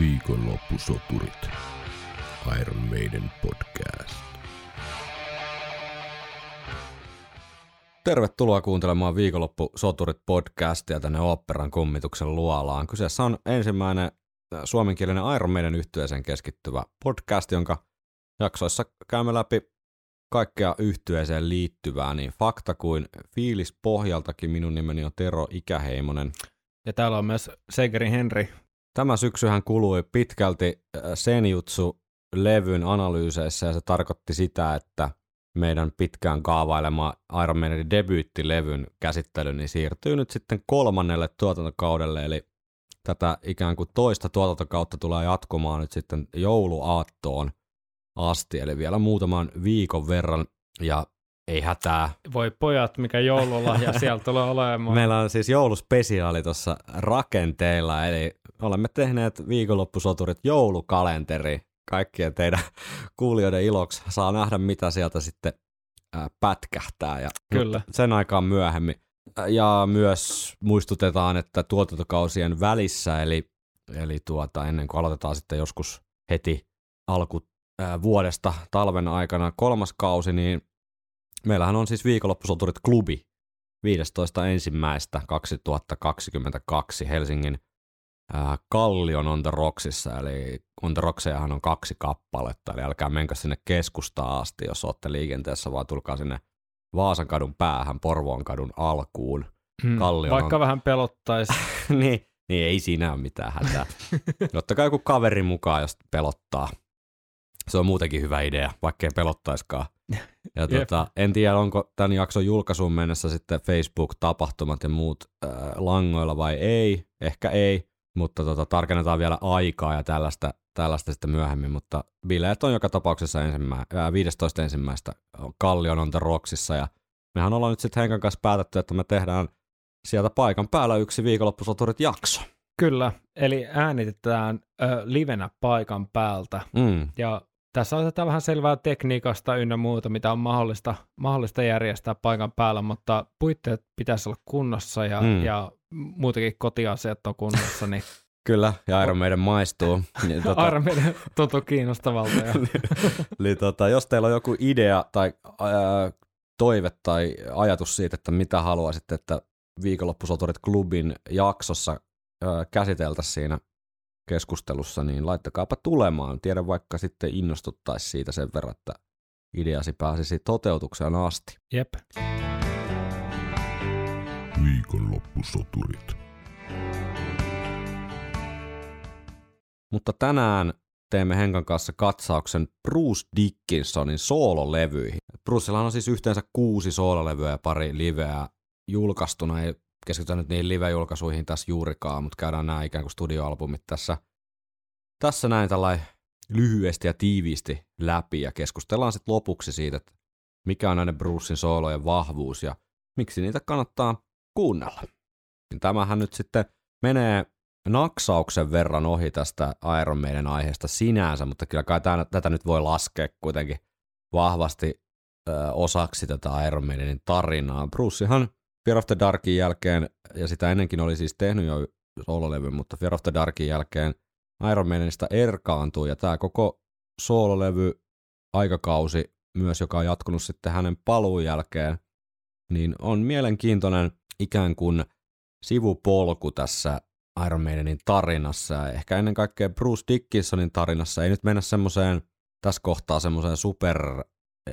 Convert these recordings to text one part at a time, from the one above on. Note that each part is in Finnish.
Viikonloppusoturit. Iron Maiden podcast. Tervetuloa kuuntelemaan Viikonloppusoturit podcastia tänne Operan kummituksen luolaan. Kyseessä on ensimmäinen äh, suomenkielinen Iron Maiden yhtyeeseen keskittyvä podcast, jonka jaksoissa käymme läpi kaikkea yhtyeeseen liittyvää, niin fakta kuin fiilis pohjaltakin. Minun nimeni on Tero Ikäheimonen. Ja täällä on myös Segeri Henri. Tämä syksyhän kului pitkälti äh, Senjutsu-levyn analyyseissä ja se tarkoitti sitä, että meidän pitkään kaavailema Iron Maidenin debyyttilevyn käsittely niin siirtyy nyt sitten kolmannelle tuotantokaudelle, eli tätä ikään kuin toista tuotantokautta tulee jatkumaan nyt sitten jouluaattoon asti, eli vielä muutaman viikon verran, ja ei hätää. Voi pojat, mikä joululahja sieltä tulee olemaan. Meillä on siis jouluspesiaali tuossa rakenteilla, eli olemme tehneet viikonloppusoturit joulukalenteri. Kaikkien teidän kuulijoiden iloksi saa nähdä, mitä sieltä sitten ää, pätkähtää. Ja Kyllä. Sen aikaan myöhemmin. Ja myös muistutetaan, että tuotantokausien välissä, eli, eli tuota, ennen kuin aloitetaan sitten joskus heti alku vuodesta talven aikana kolmas kausi, niin meillähän on siis viikonloppusoturit klubi 15. ensimmäistä 2022 Helsingin Kallion on the Rocksissa, eli on the Rocksejahan on kaksi kappaletta, eli älkää menkö sinne keskustaan asti, jos olette liikenteessä, vaan tulkaa sinne Vaasan kadun päähän, Porvoon kadun alkuun. Hmm. Kallion Vaikka on... vähän pelottaisi. niin, niin, ei siinä ole mitään hätää. Ottakaa joku kaveri mukaan, jos pelottaa. Se on muutenkin hyvä idea, vaikkei pelottaiskaan. Ja tota, en tiedä, onko tämän jakson julkaisuun mennessä sitten Facebook-tapahtumat ja muut äh, langoilla vai ei. Ehkä ei, mutta tota, tarkennetaan vielä aikaa ja tällaista, tällaista sitten myöhemmin. Mutta bileet on joka tapauksessa ensimmä, äh, 15. ensimmäistä Kallion on Rocksissa ja mehän ollaan nyt sitten Henkan kanssa päätetty, että me tehdään sieltä paikan päällä yksi viikonloppusoturit jakso. Kyllä, eli äänitetään ö, livenä paikan päältä. Mm. Ja tässä otetaan vähän selvää tekniikasta ynnä muuta, mitä on mahdollista, mahdollista järjestää paikan päällä, mutta puitteet pitäisi olla kunnossa ja, mm. ja muutenkin kotiasiat on kunnossa, niin Kyllä, ja Iron Maiden maistuu. Niin, tota... Armeiden tuntuu kiinnostavalta. Ja... Eli tota, jos teillä on joku idea tai ää, toive tai ajatus siitä, että mitä haluaisitte, että viikonloppusoturit klubin jaksossa ää, käsiteltäisiin siinä keskustelussa, niin laittakaapa tulemaan. Tiedän vaikka sitten innostuttaisiin siitä sen verran, että ideasi pääsisi toteutukseen asti. Jep. Viikonloppusoturit. Mutta tänään teemme Henkan kanssa katsauksen Bruce Dickinsonin soololevyihin. Brucella on siis yhteensä kuusi soololevyä ja pari liveä julkaistuna. Ei keskitytä nyt niihin live-julkaisuihin tässä juurikaan, mutta käydään nämä ikään kuin studioalbumit tässä, tässä näin tällainen lyhyesti ja tiiviisti läpi ja keskustellaan sitten lopuksi siitä, että mikä on näiden Brucein soolojen vahvuus ja miksi niitä kannattaa kuunnella. Niin Tämähän nyt sitten menee naksauksen verran ohi tästä Iron Maiden aiheesta sinänsä, mutta kyllä kai tämän, tätä nyt voi laskea kuitenkin vahvasti ö, osaksi tätä Iron Maidenin tarinaa. Brucehan Fear of the Darkin jälkeen, ja sitä ennenkin oli siis tehnyt jo soololevy, mutta Fear of the Darkin jälkeen Iron Maidenista erkaantui, ja tämä koko soololevy aikakausi myös, joka on jatkunut sitten hänen paluun jälkeen, niin on mielenkiintoinen ikään kuin sivupolku tässä Iron Maidenin tarinassa ja ehkä ennen kaikkea Bruce Dickinsonin tarinassa ei nyt mennä semmoiseen tässä kohtaa semmoiseen super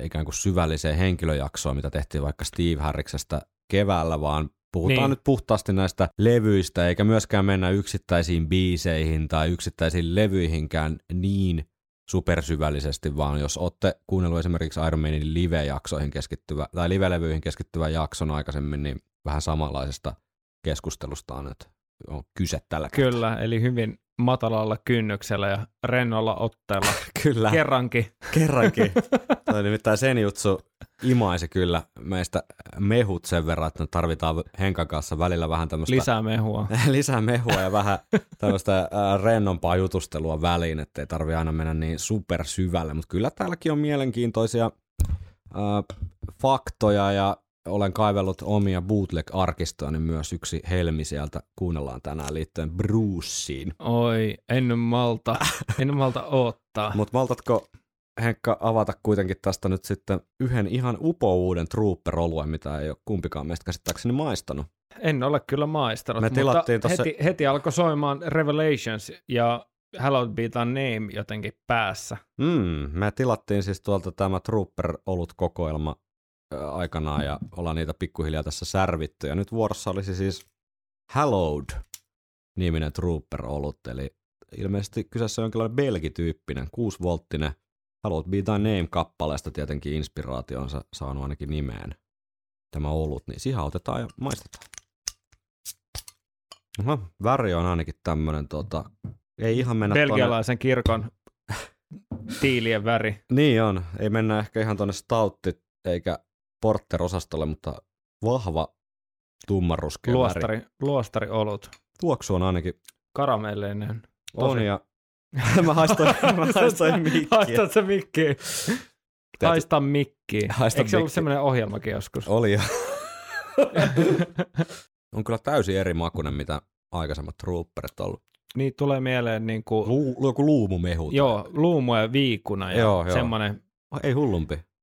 ikään kuin syvälliseen henkilöjaksoon, mitä tehtiin vaikka Steve Harriksesta keväällä, vaan puhutaan niin. Nyt puhtaasti näistä levyistä, eikä myöskään mennä yksittäisiin biiseihin tai yksittäisiin levyihinkään niin supersyvällisesti, vaan jos olette kuunnellut esimerkiksi Iron Maiden live-jaksoihin keskittyvä, tai live-levyihin keskittyvän jakson aikaisemmin, niin vähän samanlaisesta keskustelusta on, että on kyse tällä kertaa. Kyllä, eli hyvin matalalla kynnyksellä ja rennolla otteella. Kyllä. Kerrankin. Kerrankin. Toi nimittäin sen jutsu imaisi kyllä meistä mehut sen verran, että tarvitaan Henkan kanssa välillä vähän tämmöistä Lisää mehua. lisää mehua ja vähän tämmöistä ää, rennompaa jutustelua väliin, ettei tarvi aina mennä niin super syvälle, mutta kyllä täälläkin on mielenkiintoisia ää, faktoja ja olen kaivellut omia bootleg-arkistoja, niin myös yksi helmi sieltä kuunnellaan tänään liittyen Bruceen. Oi, en malta, en malta ottaa. Mutta maltatko Henkka avata kuitenkin tästä nyt sitten yhden ihan upouuden trooper-oluen, mitä ei ole kumpikaan meistä käsittääkseni maistanut. En ole kyllä maistanut, Me mutta tossa- heti, heti alkoi soimaan Revelations ja Hallowed Be Thy Name jotenkin päässä. Mm, me tilattiin siis tuolta tämä Trooper-olut kokoelma aikanaan ja ollaan niitä pikkuhiljaa tässä särvitty. Ja nyt vuorossa olisi siis Hallowed niminen Trooper-olut, eli ilmeisesti kyseessä on jonkinlainen belgityyppinen, 6-volttinen Hallowed Be Thy Name-kappaleesta tietenkin inspiraationsa saanut ainakin nimeen tämä olut, niin siihen otetaan ja maistetaan. Aha, väri on ainakin tämmönen tota, ei ihan mennä tonne- Belgialaisen kirkon tiilien väri. niin on. Ei mennä ehkä ihan tuonne stoutti eikä porter-osastolle, mutta vahva tummanruskea väri. Luostari, luostari olut. Tuoksu on ainakin Karamellinen. on ja mä haistoin, mä haistoin mikkiä. Haistat se mikkiä. Haista mikkiä. Haista Eikö se ollut semmoinen ohjelmakin joskus? Oli jo. on kyllä täysin eri makunen, mitä aikaisemmat trooperit on ollut. niin tulee mieleen niin kuin, Lu, joku luumumehu. joo, luumu ja viikuna ja Joo, semmoinen. Ei hullumpi.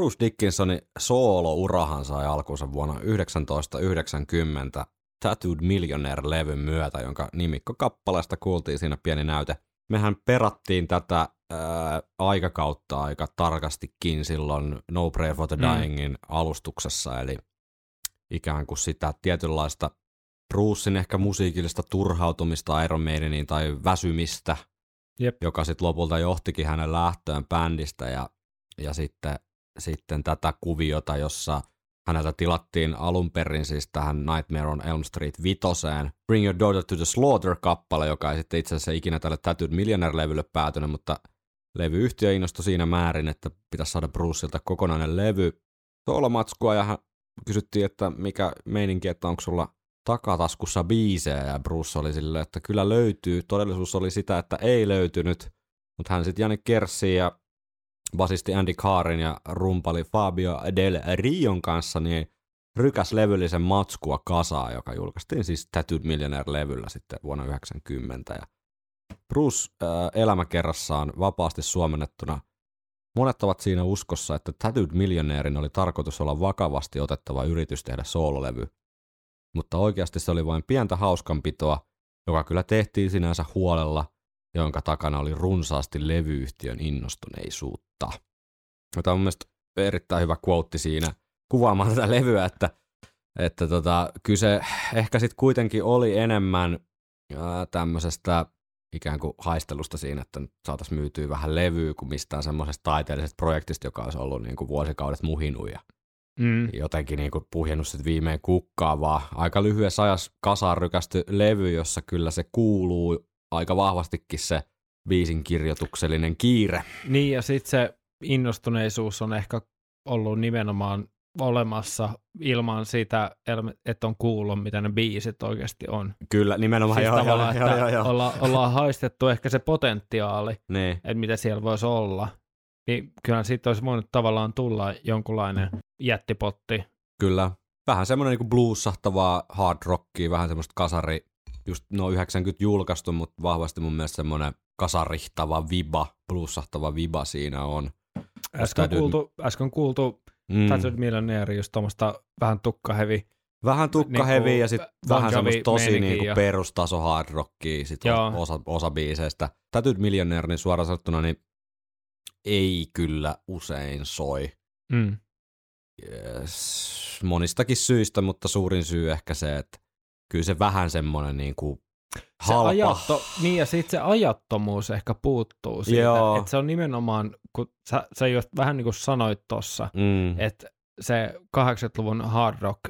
Bruce Dickinsonin soolo-urahan sai alkunsa vuonna 1990 Tattooed Millionaire-levyn myötä, jonka nimikko kappaleesta kuultiin siinä pieni näyte. Mehän perattiin tätä ää, aikakautta aika tarkastikin silloin No Prayer for the Mm. Dyingin alustuksessa, eli ikään kuin sitä tietynlaista Brucein ehkä musiikillista turhautumista Iron Maideniin tai väsymistä, Jep. joka sitten lopulta johtikin hänen lähtöön bändistä ja, ja sitten, sitten tätä kuviota, jossa häneltä tilattiin alun perin siis tähän Nightmare on Elm Street vitoseen Bring Your Daughter to the Slaughter-kappale, joka ei sitten itse asiassa ikinä tälle Tattooed Millionaire-levylle päätynyt, mutta levyyhtiö innostui siinä määrin, että pitäisi saada Bruceilta kokonainen levy soolomatskua ja hän kysyttiin, että mikä meininki, että onko sulla takataskussa biisejä ja Bruce oli silleen, että kyllä löytyy. Todellisuus oli sitä, että ei löytynyt, mutta hän sitten Jani Kersi ja basisti Andy Kaarin ja rumpali Fabio Del Rion kanssa niin rykäs levyllisen matskua kasaa, joka julkaistiin siis Tattooed Millionaire-levyllä sitten vuonna 1990. Ja Bruce äh, elämäkerrassaan vapaasti suomennettuna Monet ovat siinä uskossa, että Tattooed Millionairein oli tarkoitus olla vakavasti otettava yritys tehdä soololevy, mutta oikeasti se oli vain pientä hauskanpitoa, joka kyllä tehtiin sinänsä huolella, jonka takana oli runsaasti levyyhtiön innostuneisuutta. Tämä on mun mielestä erittäin hyvä quote siinä kuvaamaan tätä levyä, että, että tota, kyse ehkä sitten kuitenkin oli enemmän ää, tämmöisestä ikään kuin haistelusta siinä, että nyt saataisiin myytyä vähän levyä kuin mistään semmoisesta taiteellisesta projektista, joka olisi ollut niin kuin vuosikaudet muhinut ja Mm. jotenkin niin kuin puhjennut sitten viimein kukkaa, vaan aika lyhyessä ajassa kasaan rykästy levy, jossa kyllä se kuuluu aika vahvastikin se biisin kirjoituksellinen kiire. Niin, ja sitten se innostuneisuus on ehkä ollut nimenomaan olemassa ilman sitä, että on kuullut, mitä ne biisit oikeasti on. Kyllä, nimenomaan Siis joo, joo, tavallaan, joo, että joo, joo. Olla, ollaan haistettu ehkä se potentiaali, Niin, että mitä siellä voisi olla. Niin kyllä siitä olisi voinut tavallaan tulla jonkunlainen jättipotti. kyllä. Vähän semmoinen niin bluesahtavaa hard rockia, vähän semmoista kasari, just no 90 julkaistu, mutta vahvasti mun mielestä semmoinen kasarihtava viba, bluesahtava viba siinä on. Äsken täytyy- kuultu, äsken kuultu Mm. Tattooed Millionaire, just tuommoista vähän tukkahevi. Vähän tukkahevi niinku ja sitten Bon vähän semmoista tosi niinku ja- perustaso hard rockia sit osa, osa biiseistä. Tattooed Millionaire, niin suoraan sanottuna, niin ei kyllä usein soi. Mm. Yes, monistakin syistä, mutta suurin syy ehkä se, että kyllä se vähän semmoinen niinku Se halpa. ajatto, niin ja sitten se ajattomuus ehkä puuttuu siitä, Joo. että se on nimenomaan, kun sä, sä just vähän niin kuin sanoit tuossa, Mm, että se 80-luvun hard rock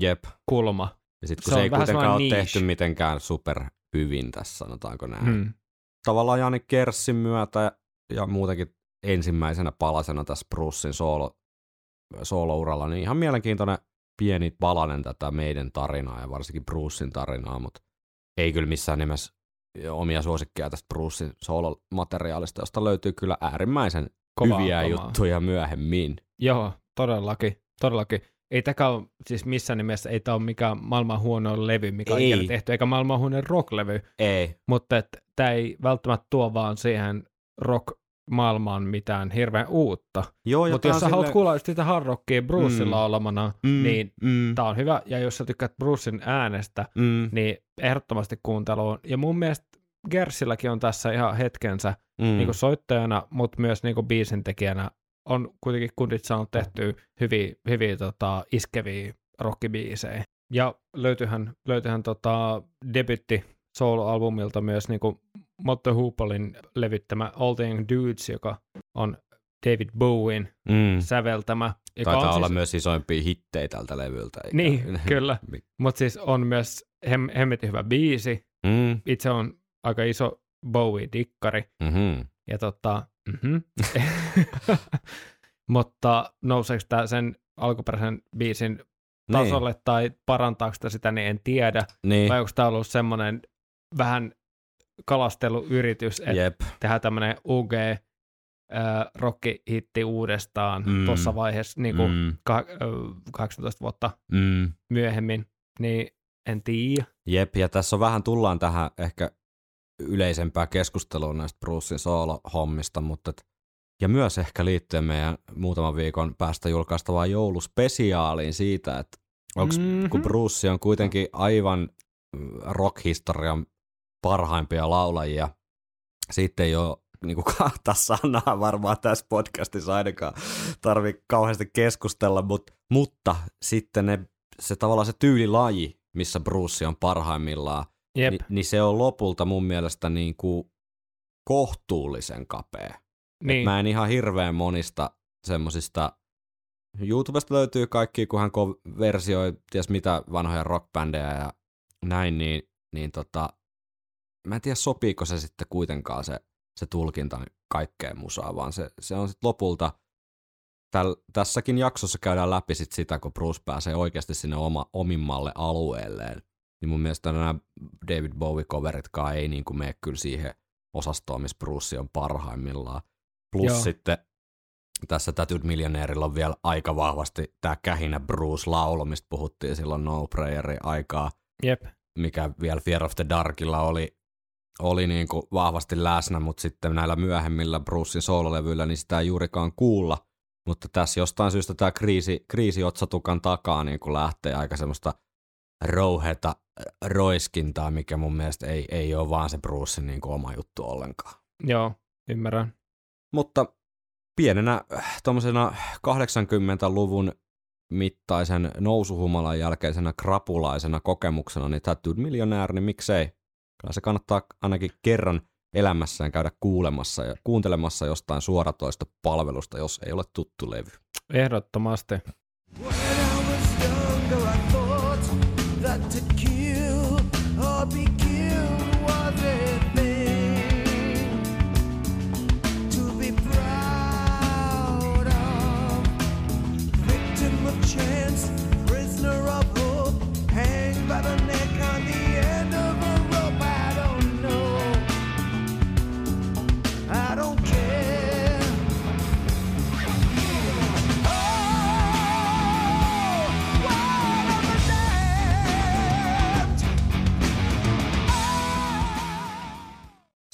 Jep. kulma. Ja sitten kun Se se, ei kuitenkaan ole semmoinen tehty niche. mitenkään super hyvin tässä, sanotaanko näin. Hmm. Tavallaan Jani Kerssin myötä ja muutenkin ensimmäisenä palasena tässä Brucein soolo, soolouralla, niin ihan mielenkiintoinen pieni palanen tätä meidän tarinaa ja varsinkin Brucein tarinaa, mutta ei kyllä missään nimessä omia suosikkeja tästä Brucein soolomateriaalista, josta löytyy kyllä äärimmäisen Kovaa hyviä kamaa. juttuja myöhemmin. Joo, todellakin, todellakin. Ei tämäkään ole, siis missään nimessä ei tämä ole mikään maailman huono levy, mikä on Ei. ikinä tehty, eikä maailman huono rocklevy, Ei. mutta tämä ei välttämättä tuo vaan siihen rock-maailmaan mitään hirveän uutta. Joo, Mutta jos on sä haluat silleen- kuulla just sitä hard rockia Brucella Mm. olemana, Mm, niin mm, tämä on hyvä. Ja jos sä tykkäät Brucein äänestä, mm, niin ehdottomasti kuunteluun. Ja mun mielestä Gersilläkin on tässä ihan hetkensä mm. niin kuin soittajana, mutta myös niin kuin biisintekijänä on kuitenkin kundit saanut tehtyä hyviä, hyviä tota, iskeviä rockibiisejä. Ja löytyyhän, löytyyhän tota, debytti solo-albumilta myös niin kuin Motte Hoopolin levyttämä All the Young Dudes, joka on David Bowen mm. säveltämä. Joka Taitaa on olla siis, myös isoimpia hittejä tältä levyltä. eikä- Niin, kyllä. Mutta siis on myös hem, hemmetin hyvä biisi. Mm, Itse on aika iso Bowie-dikkari. mm-hmm. Ja tota, mm-hmm. mutta nouseeko tämä sen alkuperäisen biisin tasolle niin. tai parantaako sitä sitä, niin en tiedä. Niin, Vai onko tämä ollut semmoinen vähän kalasteluyritys, että jep. tehdään tämmöinen UG äh, rockihitti uudestaan Mm. tuossa vaiheessa niin kuin Mm, ka- ö, 18 vuotta mm. myöhemmin, niin en tiedä. Jep, ja tässä on vähän tullaan tähän ehkä yleisempää keskusteluun näistä Brucein soolo-hommista, mutta et, ja myös ehkä liittyen meidän muutaman viikon päästä julkaistavaan jouluspesiaaliin siitä, että onks, mm-hmm. kun. Bruce on kuitenkin aivan mm, rock-historian parhaimpia laulajia, siitä ei ole niin kuin kahta sanaa varmaan tässä podcastissa ainakaan tarvi kauheasti keskustella, mutta, mutta sitten ne, se tavallaan se tyylilaji, missä Bruce on parhaimmillaan, Jep, Ni, niin se on lopulta mun mielestä niin kuin kohtuullisen kapea. Niin. Mä en ihan hirveän monista semmosista, YouTubesta löytyy kaikki, kun hän versioi ties mitä vanhoja rockbändejä ja näin, niin, niin tota, mä en tiedä sopiiko se sitten kuitenkaan se, se tulkinta kaikkeen musaan, vaan se, se on sitten lopulta, täl, tässäkin jaksossa käydään läpi sit sitä, kun Bruce pääsee oikeasti sinne oma, omimmalle alueelleen, niin mun mielestä nämä David Bowie-coveritkaan ei niin kuin mene kyllä siihen osastoon, missä Bruce on parhaimmillaan. Plus Joo. Joo. sitten tässä Tattooed Millionaireilla on vielä aika vahvasti tämä kähinä Bruce-laulu, mistä puhuttiin silloin No Prayerin aikaa, Jep, mikä vielä Fear of the Darkilla oli, oli niin kuin vahvasti läsnä, mutta sitten näillä myöhemmillä Brucein soololevyillä niin sitä ei juurikaan kuulla. Mutta tässä jostain syystä tämä kriisi, kriisiotsatukan takaa niin kuin lähtee aika semmoista rouheta roiskintaa, mikä mun mielestä ei, ei ole vaan se Brucein niin kuin oma juttu ollenkaan. joo, ymmärrän. Mutta pienenä äh, tuommoisena 80-luvun mittaisen nousuhumalan jälkeisenä krapulaisena kokemuksena, niin Tattooed Millionaire, niin miksei? Kyllä se kannattaa ainakin kerran elämässään käydä kuulemassa ja kuuntelemassa jostain suoratoista palvelusta, jos ei ole tuttu levy. Ehdottomasti. When I was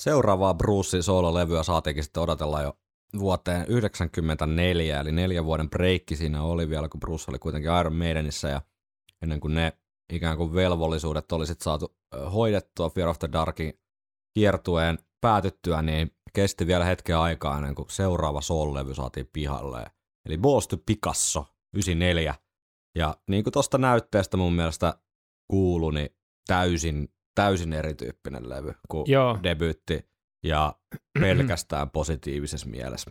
Seuraavaa Brucein soololevyä saatiinkin sitten odotella jo vuoteen 1994, eli neljän vuoden breikki siinä oli vielä, kun Bruce oli kuitenkin Iron Maidenissä ja ennen kuin ne ikään kuin velvollisuudet oli sitten saatu hoidettua Fear of the Darkin kiertueen päätyttyä, niin kesti vielä hetken aikaa ennen kuin seuraava soul-levy saatiin pihalle. Eli Balls to Picasso, 94. Ja niin kuin tuosta näytteestä mun mielestä kuulu, niin täysin, täysin erityyppinen levy kuin Joo. debyytti ja pelkästään positiivisessa mielessä.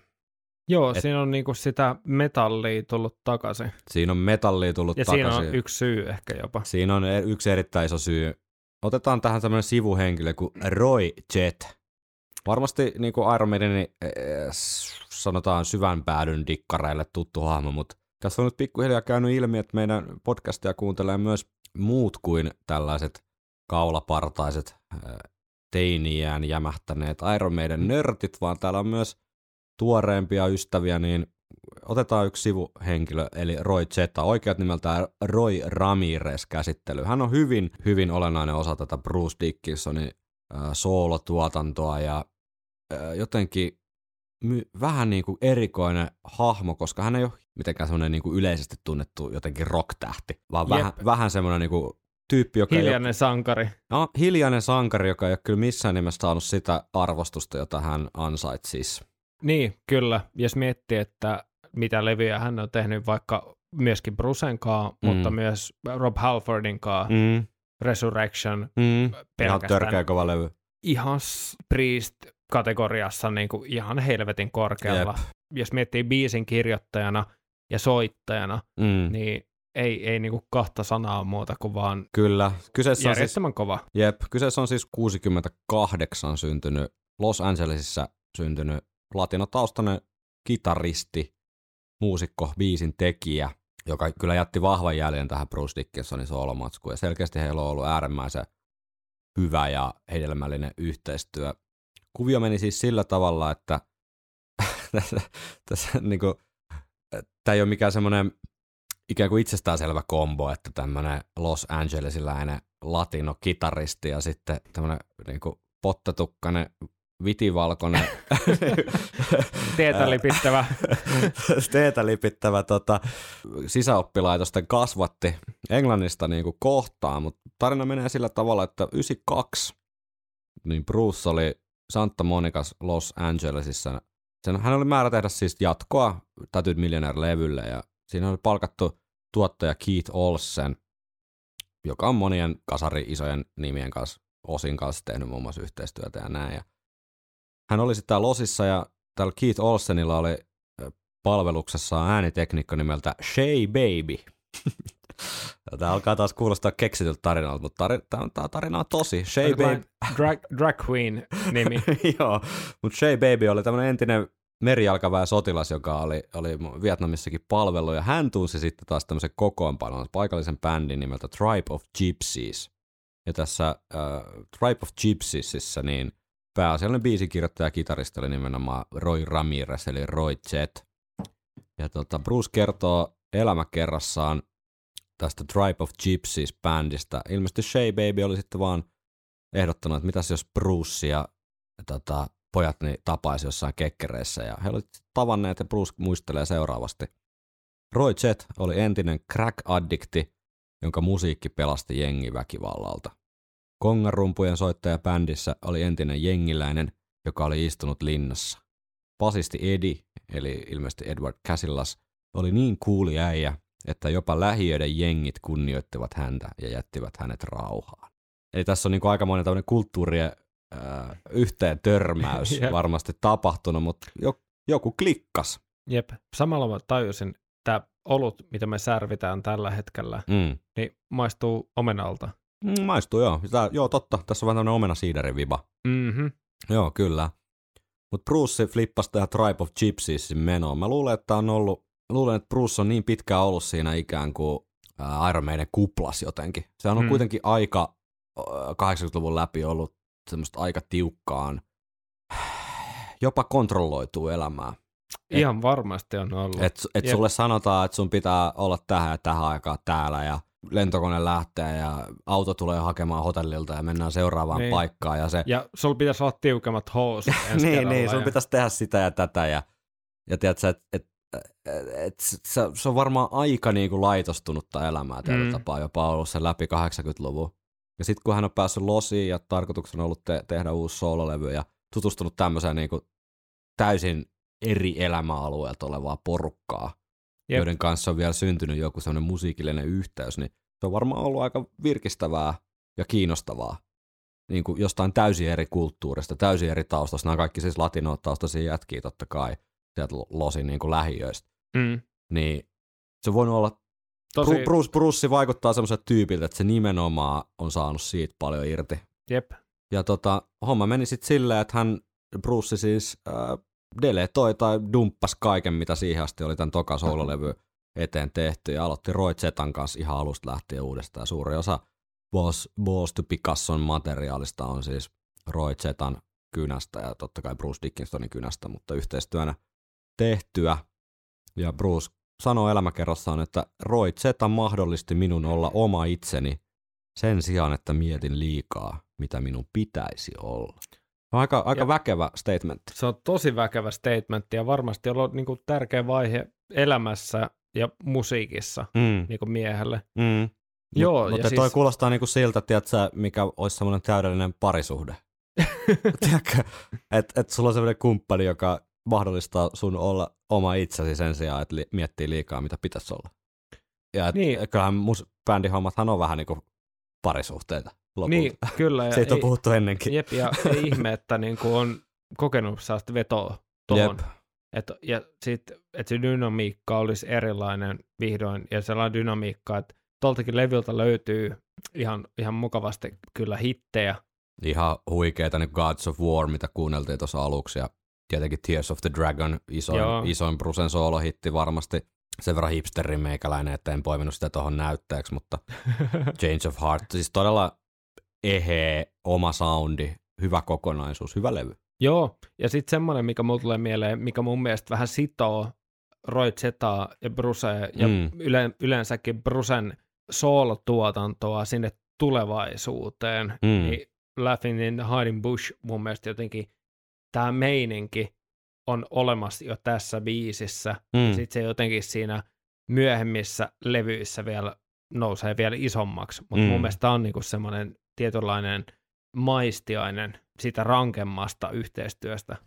Joo, Et- siinä on niinku sitä metallia tullut takaisin. Siinä on metallia tullut Ja takaisin. siinä on yksi syy ehkä jopa. Siinä on e- yksi erittäin iso syy. Otetaan tähän tämmöinen sivuhenkilö kuin Roy Jet. Varmasti niin kuin Iron Maidenin eh, s- sanotaan syvän päädyn dikkareille tuttu hahmo, mutta tässä on nyt pikkuhiljaa käynyt ilmi, että meidän podcastia kuuntelee myös muut kuin tällaiset kaulapartaiset teiniään jämähtäneet Iron Maiden nörtit, vaan täällä on myös tuoreempia ystäviä, niin otetaan yksi sivuhenkilö, eli Roy Zeta, oikeat nimeltään Roy Ramirez käsittely. Hän on hyvin, hyvin olennainen osa tätä Bruce Dickinsonin äh, soolotuotantoa ja äh, jotenkin my- vähän niin kuin erikoinen hahmo, koska hän ei ole mitenkään semmoinen niin kuin yleisesti tunnettu jotenkin rock-tähti, vaan Jep. vähän, vähän semmoinen niin kuin tyyppi, joka ei ole, Hiljainen sankari. no, hiljainen sankari, joka ei ole kyllä missään nimessä saanut sitä arvostusta, jota hän ansaitsisi. Niin, kyllä. Jos miettii, että mitä levyjä hän on tehnyt vaikka myöskin Brucen kaa, Mm. mutta myös Rob Halfordin kaa, Mm, Resurrection, mm. Ihan törkeä kova levy. ihan Priest-kategoriassa niin kuin ihan helvetin korkealla. Jos miettii biisin kirjoittajana ja soittajana, Mm. niin ei, ei niin kuin kahta sanaa muuta kuin vaan Kyllä. Kyseessä on, siis, kova. jep, kyseessä on siis 68 syntynyt, Los Angelesissa syntynyt latinotaustainen kitaristi, muusikko, biisin tekijä, joka kyllä jätti vahvan jäljen tähän Bruce Dickinsonin soolomatskuun. Ja selkeästi heillä on ollut äärimmäisen hyvä ja hedelmällinen yhteistyö. Kuvio meni siis sillä tavalla, että tässä, tässä niin kuin, tämä ei ole mikään semmoinen ikään kuin itsestäänselvä kombo, että tämmöinen Los Angelesiläinen latino-kitaristi ja sitten tämmöinen niin kuin pottatukkainen vitivalkoinen Teetä lipittävä. teetä lipittävä tota, sisäoppilaitosten kasvatti Englannista niin kuin kohtaan, mutta tarina menee sillä tavalla, että 92 niin Bruce oli Santa Monicas Los Angelesissa. Sen, hän oli määrä tehdä siis jatkoa Tattooed Millionaire-levylle ja siinä oli palkattu tuottaja Keith Olsen, joka on monien kasari isojen nimien kanssa, osin kanssa tehnyt muun muassa yhteistyötä ja näin. Ja hän oli sitten täällä Losissa ja täällä Keith Olsenilla oli ö, palveluksessaan äänitekniikka nimeltä Shay Baby. Tämä alkaa taas kuulostaa keksityltä tarinalta, mutta tari, tämä tarina on tosi. Shay Baby, Drag, drag queen nimi. Joo, mutta Shay Baby oli tämmöinen entinen merijalkaväen sotilas, joka oli, oli Vietnamissakin palvelu, ja hän tunsi sitten taas tämmöisen kokoonpanon, paikallisen bändin nimeltä Tribe of Gypsies. Ja tässä äh, Tribe of Gypsiesissä niin pääasiallinen biisikirjoittaja ja kitaristi oli nimenomaan Roy Ramirez, eli Roy Jet. Ja tota, Bruce kertoo elämäkerrassaan tästä Tribe of Gypsies-bändistä. Ilmeisesti Shay Baby oli sitten vaan ehdottanut, että mitäs jos Bruce ja tota, pojat niin tapaisi jossain kekkereissä ja he olivat tavanneet ja Bruce muistelee seuraavasti. Roy Jet oli entinen crack-addikti, jonka musiikki pelasti jengi väkivallalta. Kongarumpujen soittaja bändissä oli entinen jengiläinen, joka oli istunut linnassa. Basisti Eddie, eli ilmeisesti Edward Casillas, oli niin kuuli äijä, että jopa lähiöiden jengit kunnioittivat häntä ja jättivät hänet rauhaan. Eli tässä on niin aikamoinen tämmöinen kulttuurien äh, yhteen törmäys varmasti tapahtunut, mutta jo, joku klikkas. Jep. Samalla mä tajusin, tämä olut, mitä me särvitään tällä hetkellä, Mm. niin maistuu omenalta. Mm, maistuu joo. Tää, joo, totta. Tässä on vähän tämmöinen omena siiderin viba. Mhm. Joo, kyllä. Mutta Bruce flippasi tähän Tribe of Gypsiesin menoon. Mä luulen, että on ollut, luulen, että Bruce on niin pitkään ollut siinä ikään kuin Iron Maiden kuplas jotenkin. Se on Hmm. kuitenkin aika ää, 80-luvun läpi ollut semmoista aika tiukkaan, jopa kontrolloituu elämää. Et- Ihan varmasti on ollut. Et, et sulle sanotaan, että sun pitää olla tähän ja tähän aikaan täällä ja lentokone lähtee ja auto tulee hakemaan hotellilta ja mennään seuraavaan Niin. paikkaan ja se ja sulla pitäisi olla tiukemmat housut ensi niin, niin, sun ja- pitäisi tehdä sitä ja tätä ja, ja tiedätkö, et, et, et, se, se on varmaan aika niin kuin laitostunutta elämää tällä Mm. tapaa, jopa ollut sen läpi 80-luvun. Ja sitten kun hän on päässyt losiin ja tarkoituksena on ollut te- tehdä uusi soololevy ja tutustunut tämmöiseen niin kuin täysin eri elämäalueelta olevaa porukkaa, Jep. Joiden kanssa on vielä syntynyt joku semmoinen musiikillinen yhteys, niin se on varmaan ollut aika virkistävää ja kiinnostavaa niin kuin jostain täysin eri kulttuurista, täysin eri taustasta. Nämä kaikki siis latino-taustaisia jätkiä totta kai. sieltä Losin niin kuin lähiöistä. Mm. Niin se voinut olla, Tosi, Bru- Bruce, Bruce vaikuttaa semmoiselta tyypiltä, että se nimenomaan on saanut siitä paljon irti. jep. Ja tota, homma meni sitten silleen, että hän, Bruce siis äh, deletoi tai dumppasi kaiken, mitä siihen asti oli tämän toka soololevy eteen tehty ja aloitti Roy Zetan kanssa ihan alusta lähtien uudestaan. Suuri osa Balls, Balls to Picasson materiaalista on siis Roy Zetan kynästä ja totta kai Bruce Dickinsonin kynästä, mutta yhteistyönä tehtyä. Ja Bruce sanoo elämäkerrassaan, että Roy Zeta mahdollisti minun olla oma itseni sen sijaan, että mietin liikaa, mitä minun pitäisi olla. Aika, aika Ja- väkevä statement. Se on tosi väkevä statement ja varmasti ollut niin kuin tärkeä vaihe elämässä ja musiikissa Mm, niin kuin miehelle. mm. Joo, Mut, ja mutta siis- toi kuulostaa niinku siltä, tiedätkö, mikä olisi semmoinen täydellinen parisuhde. Tiedätkö, että et sulla on semmoinen kumppani, joka mahdollistaa sun olla oma itsesi sen sijaan, että li- miettii liikaa, mitä pitäisi olla. Ja et, Niin. niin. kyllähän mus, bändihommathan on vähän niinku parisuhteita lopulta. Niin, kyllä. Ja Siitä on ei- puhuttu ennenkin. Jep, ja ei ihme, että niin kuin on kokenut sellaista vetoa tuohon. Jep. Et, ja sitten, että se dynamiikka olisi erilainen vihdoin, ja sellainen dynamiikka, että tuoltakin levyltä löytyy ihan, ihan mukavasti kyllä hittejä. Ihan huikeita niin Gods of War, mitä kuunneltiin tuossa aluksi, ja tietenkin Tears of the Dragon, isoin, Joo. isoin Brusen soolohitti varmasti. Sen verran hipsterin meikäläinen, että en poiminut sitä tuohon näytteeksi, mutta Change of Heart, siis todella eheä, oma soundi, hyvä kokonaisuus, hyvä levy. Joo, ja sitten semmoinen, mikä mulle tulee mieleen, mikä mun mielestä vähän sitoo Roy Zetaa ja Brusea ja Mm. yle, yleensäkin Brusen soolotuotantoa sinne tulevaisuuteen, Mm. niin Laughing in the Hiding Bush mun mielestä jotenkin tämä meininki on olemassa jo tässä biisissä. Mm. Sitten se jotenkin siinä myöhemmissä levyissä vielä nousee vielä isommaksi, mutta Mm. mun mielestä on niinku semmoinen tietynlainen maistiainen sitä rankemmasta yhteistyöstä.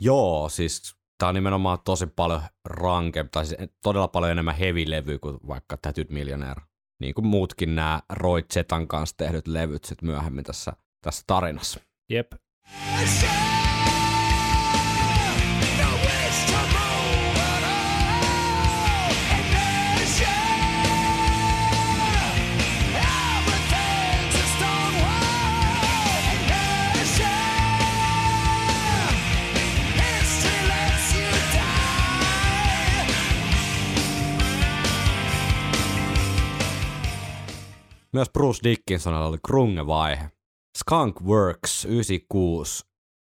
Joo, siis tää on nimenomaan tosi paljon rankempi, tai siis todella paljon enemmän heavy-levy kuin vaikka Tattooed Millionaire. Niin kuin muutkin nämä Roy Zetan kanssa tehdyt levyt sit myöhemmin tässä, tässä tarinassa. Jep. Myös Bruce Dickinsonilla oli krunge-vaihe. Skunk Works 96,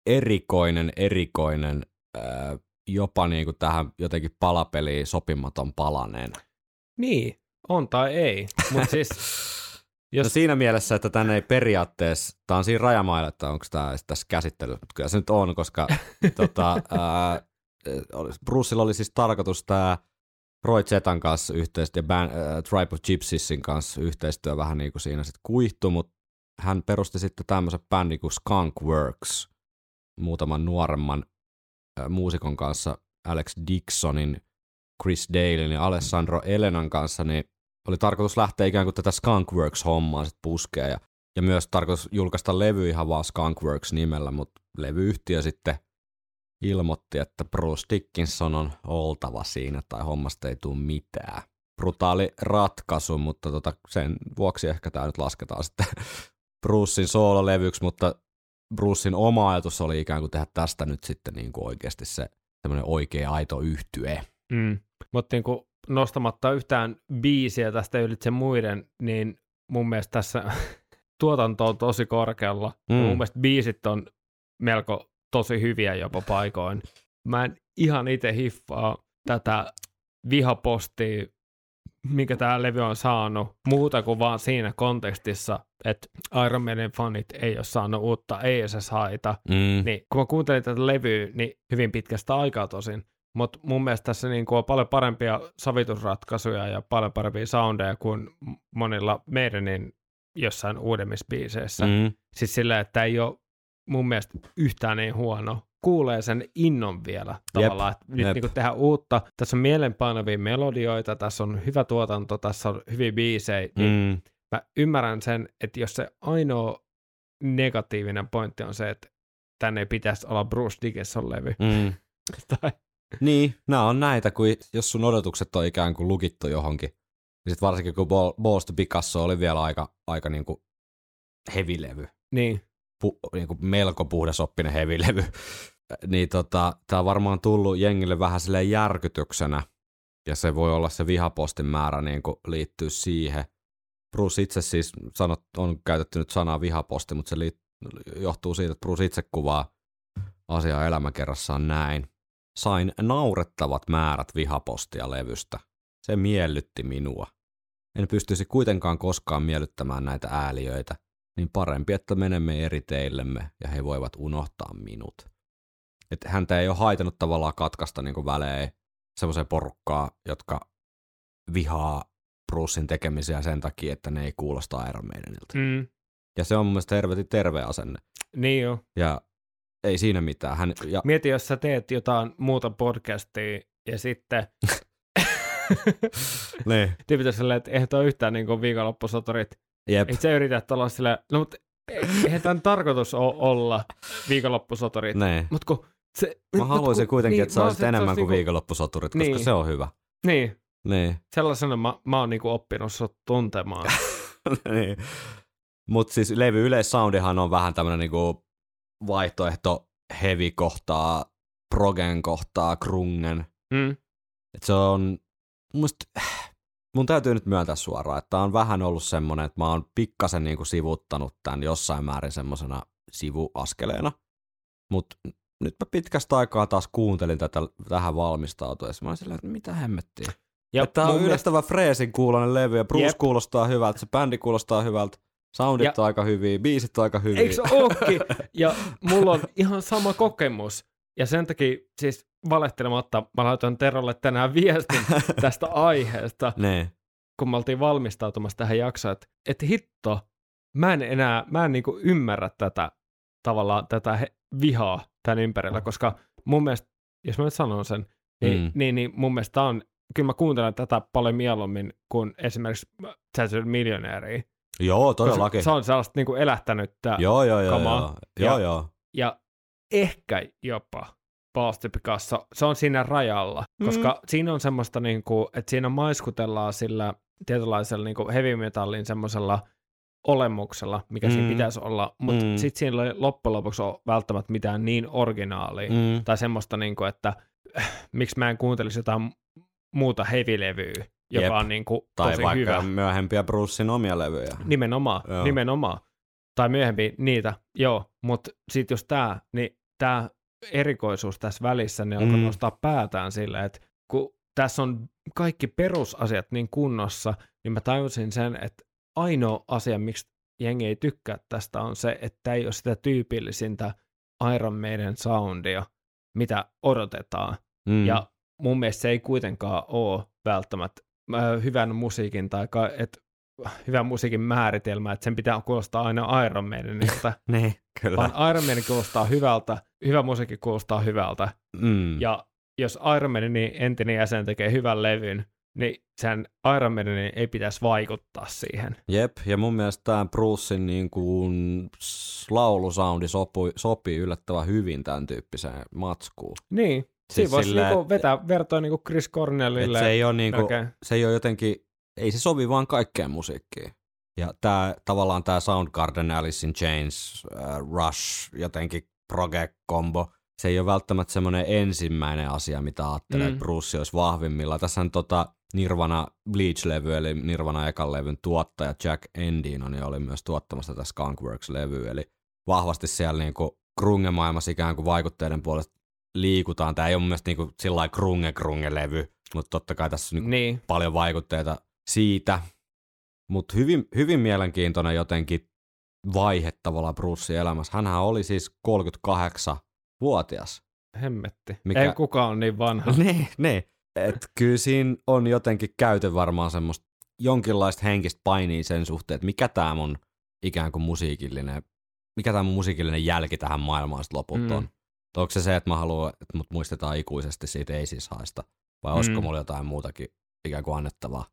erikoinen, erikoinen, ää, jopa niin kuin tähän jotenkin palapeliin sopimaton palanen. Niin, on tai ei. Mutta siis, Jos... No siinä mielessä, että tänne ei periaatteessa, tämä on siinä rajamailla, että onko tämä tässä käsittely, mutta kyllä se nyt on, koska tota, ää, oli- Brucella oli siis tarkoitus tämä Roy Zetan kanssa yhteistyö, band, äh, Tribe of Gypsiesin kanssa yhteistyö vähän niin kuin siinä sitten kuihtui, mutta hän perusti sitten tämmöisen bändin kuin Skunk Works muutaman nuoremman äh, muusikon kanssa, Alex Dixonin, Chris Dalein ja Alessandro Elenan kanssa, niin oli tarkoitus lähteä ikään kuin tätä Skunkworks-hommaa sitten puskea ja, ja myös tarkoitus julkaista levy ihan vaan Skunkworks nimellä, mutta levyyhtiö sitten ilmoitti, että Bruce Dickinson on oltava siinä tai hommasta ei tule mitään. Brutaali ratkaisu, mutta tota, sen vuoksi ehkä tämä nyt lasketaan sitten Brucein soololevyksi, mutta Brucein oma ajatus oli ikään kuin tehdä tästä nyt sitten niin kuin oikeasti se semmoinen oikea aito yhtye. Mm. Mutta niinku nostamatta yhtään biisiä tästä ylitse muiden, niin mun mielestä tässä tuotanto on tosi korkealla. Mm. Mun mielestä biisit on melko tosi hyviä jopa paikoin. Mä en ihan itse hiffaa tätä vihapostia, mikä tämä levy on saanut, muuta kuin vaan siinä kontekstissa, että Iron Maiden fanit ei ole saanut uutta ESS-haita, Mm. niin kun mä kuuntelin tätä levyä, niin hyvin pitkästä aikaa tosin, mutta mun mielestä tässä niin on paljon parempia sovitusratkaisuja ja paljon parempia soundeja kuin monilla meidänin jossain uudemmissa biiseissä. Mm. Siis sillä, että ei ole mun mielestä yhtään niin huono. Kuulee sen innon vielä tavallaan, että nyt niin tehdään uutta. Tässä on mielenpainavia melodioita, tässä on hyvä tuotanto, tässä on hyviä biisejä. Niin Mm. mä ymmärrän sen, että jos se ainoa negatiivinen pointti on se, että tänne ei pitäisi olla Bruce Dickinson levy. Mm. tai, Niin, nämä on näitä, kun jos sun odotukset on ikään kuin lukittu johonkin. Ja sit varsinkin kun Ball, Balls to Picasso oli vielä aika, aika niin kuin hevilevy. niin, Pu, niin kuin melko puhdasoppinen hevilevy. niin tota, tää on varmaan tullut jengille vähän silleen järkytyksenä. Ja se voi olla se vihapostin määrä niin kuin liittyy siihen. Bruce itse siis sanot, on käytetty nyt sanaa vihaposti, mutta se liit, johtuu siitä, että Bruce itse kuvaa asiaa elämäkerrassaan näin. Sain naurettavat määrät vihapostia levystä. Se miellytti minua. En pystyisi kuitenkaan koskaan miellyttämään näitä ääliöitä, niin parempi, että menemme eri teillemme ja he voivat unohtaa minut. Et häntä ei ole haitanut tavallaan katkaista niin välein semmoiseen porukkaa, jotka vihaa Brucein tekemisiä sen takia, että ne ei kuulosta Iron Maidenilta. mm, Ja se on mun mielestä helvetin terve asenne. niin joo. Ja ei siinä mitään. Hän, ja, Mieti, jos sä teet jotain muuta podcastia ja sitten niin. tyypit on silleen, että eihän toi yhtään niin kuin viikonloppusoturit. Jep. Ei se yritä olla silleen, no mutta eihän tämän tarkoitus ole olla viikonloppusoturit. Niin. Mut kun se, Mä haluaisin kun- kuitenkin, niin, että sä olisit enemmän kuin niinku- viikonloppusoturit, koska Niin. se on hyvä. Niin, Niin. sellaisena mä, mä oon niinku oppinut sut tuntemaan. niin. Mutta siis levy yleissoundihan on vähän tämmönen niinku vaihtoehto heavy kohtaa, progen kohtaa, krungen. Mm. Et se on, mun, mielestä, mun täytyy nyt myöntää suoraan, että on vähän ollut semmonen, että mä oon pikkasen niinku sivuttanut tämän jossain määrin semmosena sivuaskeleena. Mutta nyt mä pitkästä aikaa taas kuuntelin tätä tähän valmistautuessa. Mä olin silleen, että mitä hemmettiä. Ja Tämä on mielestä- yllättävän freesin kuulonen levy ja Bruce Jep. kuulostaa hyvältä, se bändi kuulostaa hyvältä, soundit Ja- on aika hyviä, biisit on aika hyviä. Eikö se ookin? Ja mulla on ihan sama kokemus. Ja sen takia siis valehtelematta mä laitoin Terolle tänään viestin tästä aiheesta, Ne. kun me oltiin valmistautumassa tähän jaksoon, että, että hitto, mä en enää, mä en niinku ymmärrä tätä tavallaan tätä he, vihaa tämän ympärillä, koska mun mielestä, jos mä nyt sanon sen, niin, Mm. niin, niin mun mielestä on, kyllä mä kuuntelen tätä paljon mieluummin kuin esimerkiksi Tattooed Millionairea. Joo, todellakin. Se on sellaista niinku elättänyttä Joo, joo, joo, kamaa. joo, joo, Ja- joo. ja ehkä jopa Balls Picasso, se on siinä rajalla, koska mm. siinä on semmoista, niin kuin, että siinä maiskutellaan sillä tietynlaisella niin kuin heavy metallin semmoisella olemuksella, mikä mm. siinä Mm. pitäisi olla, mutta Mm. mm. sitten siinä ei loppujen lopuksi ole välttämättä mitään niin originaalia, mm. Mm. tai semmoista, niin kuin, että äh, miksi mä en kuuntelisi jotain muuta heavy-levyä, joka Jep. on niin kuin, Tai tosi vaikka hyvä. myöhempiä Brucein omia levyjä. Nimenomaan, Joo. nimenomaan. Tai myöhemmin niitä, joo. Mutta sitten just tämä, niin tämä erikoisuus tässä välissä, niin alkoi Mm. nostaa päätään silleen, että kun tässä on kaikki perusasiat niin kunnossa, niin mä tajusin sen, että ainoa asia, miksi jengi ei tykkää tästä, on se, että ei ole sitä tyypillisintä Iron Maiden soundia, mitä odotetaan. Mm. Ja mun mielestä se ei kuitenkaan ole välttämättä äh, hyvän musiikin tai ka- et, hyvän musiikin määritelmä, että sen pitää kuulostaa aina Iron Maidenilta, Niin, kyllä. vaan Iron Maiden kuulostaa hyvältä, hyvä musiikki kuulostaa hyvältä. Mm. Ja jos Iron Maidenin entinen jäsen tekee hyvän levyn, niin sen Iron Maidenin ei pitäisi vaikuttaa siihen. Jep, ja mun mielestä tämä Brucein niin kuin laulusoundi sopui, sopii yllättävän hyvin tämän tyyppiseen matskuun. Niin, Siis siinä voisi silleen, niinku et- vetää vertoa niinku Chris Cornellille. se ei ole niinku, se ei ole jotenkin, ei se sovi vaan kaikkeen musiikkiin. Ja tää, tavallaan tämä Soundgarden, Alice in Chains, äh, Rush, jotenkin proge-kombo, se ei ole välttämättä semmoinen ensimmäinen asia, mitä ajattelee, Mm. että Bruce olisi vahvimmilla. Tässä on tota Nirvana Bleach-levy, eli Nirvana ekan levyn tuottaja Jack Endino, niin oli myös tuottamassa tätä Skunkworks-levyä, eli vahvasti siellä niinku krunge-maailmassa ikään kuin vaikutteiden puolesta liikutaan. Tämä ei ole mun mielestä niinku sillä krunge-krunge-levy, mutta totta kai tässä on niinku Niin, paljon vaikutteita siitä. Mutta hyvin, hyvin mielenkiintoinen jotenkin vaihe tavallaan Brucein elämässä. Hänhän oli siis 38-vuotias. hemmetti. Mikä- Ei kukaan ole niin vanha. ne, ne. Et kyllä siinä on jotenkin käyty varmaan semmoista jonkinlaista henkistä painia sen suhteen, että mikä tämä mun ikään kuin musiikillinen, mikä tämä mun musiikillinen jälki tähän maailmaan sitten lopulta Mm. on. Onko se se, että mä haluan, että mut muistetaan ikuisesti siitä ei siis haista, vai olisiko Mm. mulla jotain muutakin ikään kuin annettavaa?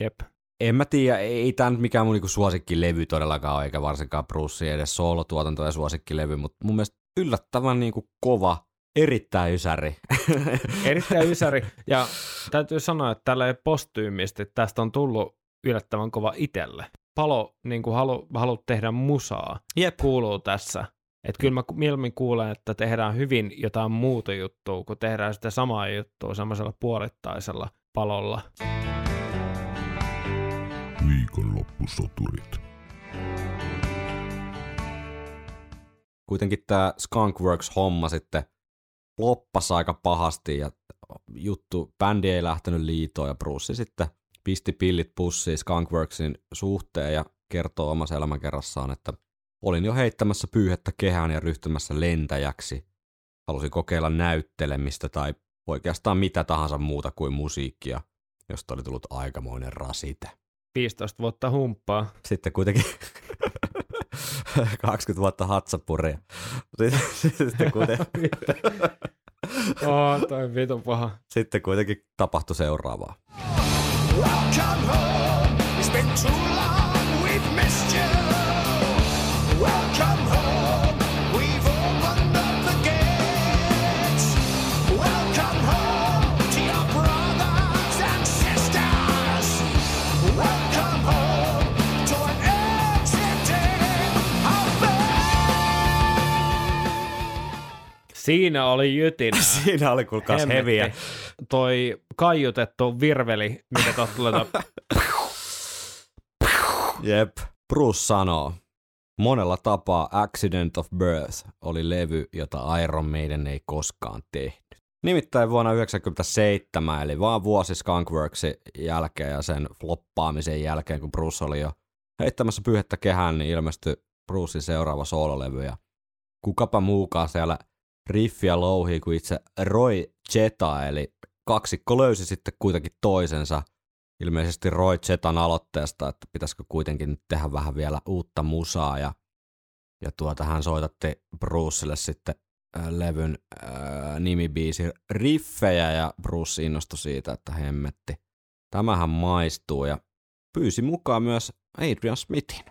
Jep. En mä tiedä, ei tämä nyt mikään mun niinku suosikkilevy todellakaan ole, eikä varsinkaan Bruce edes soolotuotanto ja suosikkilevy, mutta mun mielestä yllättävän niinku kova, erittäin ysäri. Erittäin ysäri. Ja täytyy sanoa, että tällä postyymisti tästä on tullut yllättävän kova itselle. Palo niin kuin halu, haluat tehdä musaa, Jep. kuuluu tässä. Että kyllä mä mieluummin kuulen, että tehdään hyvin jotain muuta juttua, kun tehdään sitä samaa juttua semmoisella puolittaisella palolla. Viikonloppusoturit. Kuitenkin tämä Skunkworks-homma sitten loppasi aika pahasti ja juttu, bändi ei lähtenyt liitoon ja Bruce sitten pisti pillit pussiin Skunkworksin suhteen ja kertoo omassa elämänkerrassaan, että olin jo heittämässä pyyhettä kehään ja ryhtymässä lentäjäksi. Halusin kokeilla näyttelemistä tai oikeastaan mitä tahansa muuta kuin musiikkia, josta oli tullut aikamoinen rasite. 15 vuotta humppaa. Sitten kuitenkin 20 vuotta hatsapuria. Sitten, sitten, kuitenkin, Oh, toi vitu paha. sitten kuitenkin tapahtui seuraavaa. Welcome home. It's been too long. Siinä oli jytinää. Siinä oli kuulkaas Hemmetti. heviä. Toi kaiutettu virveli, mikä tuosta tulee Jep. Bruce sanoo, monella tapaa Accident of Birth oli levy, jota Iron Maiden ei koskaan tehnyt. Nimittäin vuonna 1997, eli vaan vuosi Skunkworksin jälkeen ja sen floppaamisen jälkeen, kun Bruce oli jo heittämässä pyyhettä kehään, niin ilmestyi Brucein seuraava soololevy. Ja kukapa muukaan siellä riffiä louhii kuin itse Roy Cheta, eli kaksikko löysi sitten kuitenkin toisensa ilmeisesti Roy Chetan aloitteesta, että pitäisikö kuitenkin nyt tehdä vähän vielä uutta musaa ja, ja tuota hän soitatti Brucelle sitten äh, levyn äh, nimibiisi riffejä ja Bruce innostui siitä, että hemmetti. Tämähän maistuu ja pyysi mukaan myös Adrian Smithin.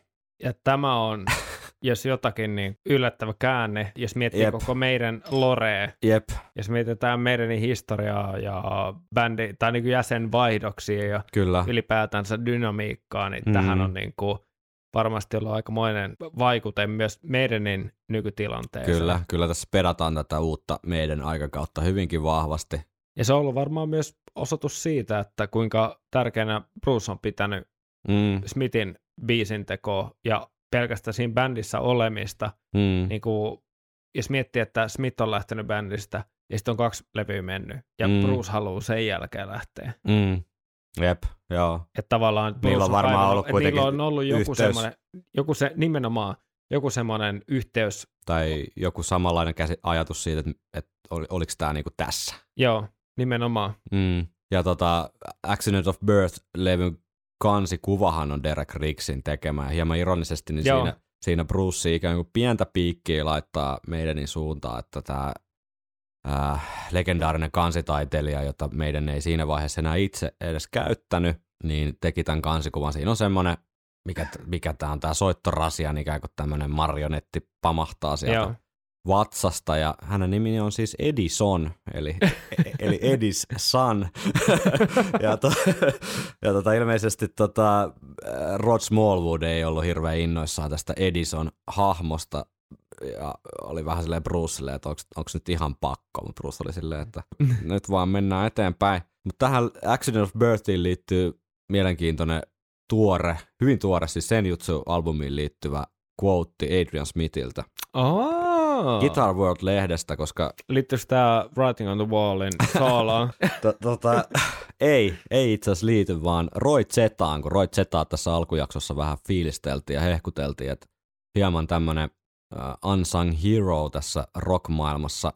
Ja tämä on, jos jotakin, niin yllättävä käänne, jos miettii Jep. Koko meidän lorea, Jep, jos mietitään meidän historiaa ja bändi, tai niin jäsenvaihdoksia ja kyllä. ylipäätänsä dynamiikkaa, niin mm. tähän on niin kuin varmasti ollut aikamoinen vaikute myös meidänin nykytilanteeseen. Kyllä, kyllä tässä pedataan tätä uutta meidän aikakautta hyvinkin vahvasti. Ja se on ollut varmaan myös osoitus siitä, että kuinka tärkeänä Bruce on pitänyt Mm, Smithin biisin tekoa ja pelkästään siinä bändissä olemista. mm, Niin kuin, jos miettii, että Smith on lähtenyt bändistä ja sitten on kaksi levyä mennyt ja Mm. Bruce haluaa sen jälkeen lähteä. mm. Jep, joo. Että tavallaan Bruce Niillä on varmaan kaivannut- ollut niillä on ollut joku yhteys. semmoinen, joku se, nimenomaan joku semmoinen yhteys, Tai joku samanlainen käsi, ajatus siitä, että, että ol, oliko tämä niinku tässä. joo, nimenomaan. Mm. Ja tota, Accident of Birth-levyn kansikuvahan on Derek Ricksin tekemä. Ja hieman ironisesti niin Joo. siinä, siinä Bruce ikään kuin pientä piikkiä laittaa meidänin suuntaan, että tämä äh, legendaarinen kansitaiteilija, jota meidän ei siinä vaiheessa enää itse edes käyttänyt, niin teki tämän kansikuvan. Siinä on semmoinen, mikä, mikä tämä on, tämä soittorasian ikään kuin tämmöinen marionetti pamahtaa sieltä Joo. Vatsasta ja hänen nimeni on siis Edison, eli, eli Edis Son. ja, to, ja tota, ilmeisesti tota, äh, Rod Smallwood ei ollut hirveän innoissaan tästä Edison hahmosta ja oli vähän silleen Brucelle, että onko nyt ihan pakko, mutta Bruce oli silleen, että nyt vaan mennään eteenpäin. Mutta tähän Accident of Birthiin liittyy mielenkiintoinen tuore, hyvin tuore, siis sen jutsu-albumiin liittyvä quote Adrian Smithiltä. Oh. Guitar World-lehdestä, koska Liittyykö tämä Writing on the Wallin sooloon? to, tota, ei, ei itse asiassa liity, vaan Roy Zetaan, kun Roy Zetaa tässä alkujaksossa vähän fiilisteltiin ja hehkuteltiin, että hieman tämmöinen uh, unsung hero tässä rockmaailmassa.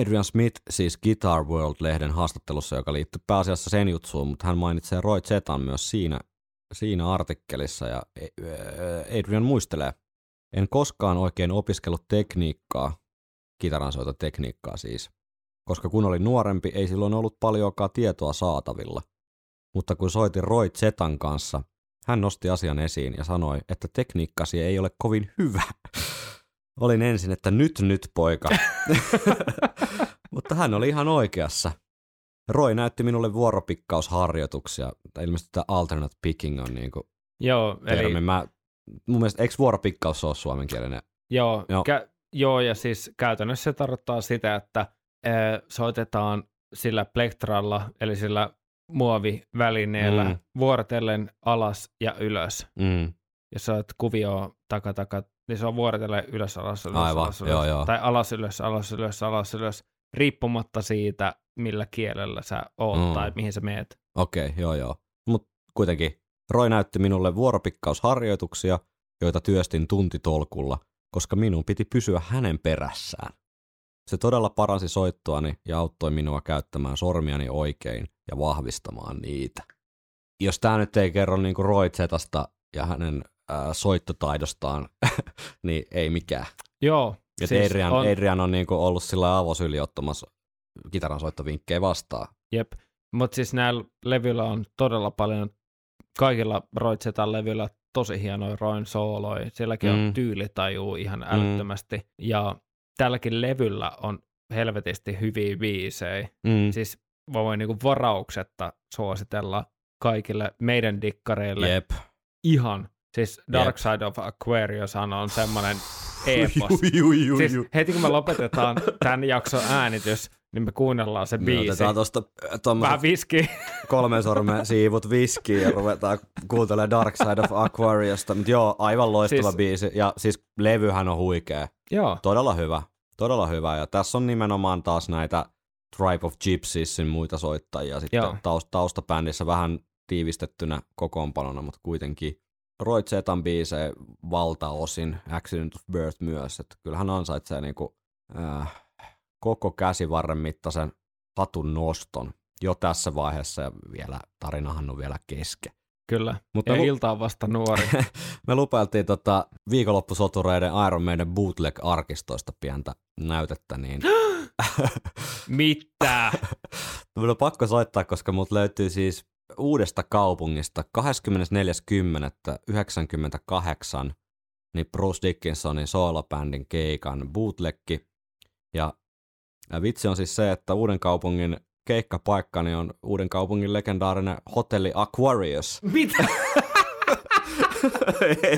Adrian Smith siis Guitar World-lehden haastattelussa, joka liittyy pääasiassa sen jutsuun, mutta hän mainitsee Roy Zetan myös siinä siinä artikkelissa ja Adrian muistelee, en koskaan oikein opiskellut tekniikkaa, kitaransoitotekniikkaa siis, koska kun olin nuorempi, ei silloin ollut paljonkaan tietoa saatavilla. Mutta kun soitin Roy Zetan kanssa, hän nosti asian esiin ja sanoi, että tekniikkasi ei ole kovin hyvä. Olin ensin, että nyt nyt poika. Mutta hän oli ihan oikeassa. Roy näytti minulle vuoropikkausharjoituksia. Tai ilmeisesti tämä alternate picking on niin kuin Joo, eli, termi. Mä, mun mielestä, eikö vuoropikkaus ole suomenkielinen? joo, Joo. Kä- joo, ja siis käytännössä se tarkoittaa sitä, että ö, soitetaan sillä plektralla, eli sillä muovivälineellä Mm. vuorotellen alas ja ylös. Mm. Jos sä oot kuvio taka taka, niin se on vuorotellen ylös alas ylös Aivan, alas ylös. joo, joo. Tai alas ylös alas ylös alas ylös, riippumatta siitä, millä kielellä sä oot mm. tai mihin sä meet. Okei, okay, joo joo. Mutta kuitenkin Roy näytti minulle vuoropikkausharjoituksia, joita työstin tuntitolkulla, koska minun piti pysyä hänen perässään. Se todella paransi soittoani ja auttoi minua käyttämään sormiani oikein ja vahvistamaan niitä. Jos tämä nyt ei kerro niinku Roy Zetasta ja hänen ää, soittotaidostaan, niin ei mikään. Joo, Et siis Adrian, on, Adrian on niinku ollut sillä avosyli ottamassa kitaran soittovinkkejä vastaan. Jep, mutta siis näillä levyillä on todella paljon, kaikilla Roitsetan levyillä tosi hienoja Roin sooloja, sielläkin mm. Mm. on tyylitaju ihan älyttömästi, mm. ja tälläkin levyllä on helvetisti hyviä biisejä, Mm. siis mä voin niinku varauksetta suositella kaikille meidän dikkareille Jep. ihan, siis Dark Jep. Side of Aquarius on semmoinen epos. Siis heti kun me lopetetaan tämän jakson äänitys, niin me kuunnellaan se Me biisi. otetaan tuosta tuommoiset Vähän viski. kolmen sormen siivut viskiä ja ruvetaan kuuntelemaan Dark Side of Aquariusta. Mutta joo, aivan loistava Siis- siis, biisi. Ja siis levyhän on huikea. Joo. Todella hyvä. Todella hyvä. Ja tässä on nimenomaan taas näitä Tribe of Gypsiesin muita soittajia sitten Joo. taust- taustabändissä vähän tiivistettynä kokoonpanona, mutta kuitenkin Roy Zetan biisejä valtaosin, Accident of Birth myös, että kyllähän ansaitsee niinku, äh, koko käsivarren mittaisen hatun noston jo tässä vaiheessa ja vielä tarinahan on vielä kesken. Kyllä. Mutta Ja lu- ilta on vasta nuori. me lupailtiin tota viikonloppusotureiden Iron Maiden bootleg-arkistoista pientä näytettä, niin Mitä? Mun on pakko soittaa, koska mut löytyy siis uudesta kaupungista 24.10.98 niin Bruce Dickinsonin soolobändin keikan bootlegki. Ja ja vitsi on siis se, että uuden kaupungin keikkapaikkani on uuden kaupungin legendaarinen hotelli Aquarius. Mitä?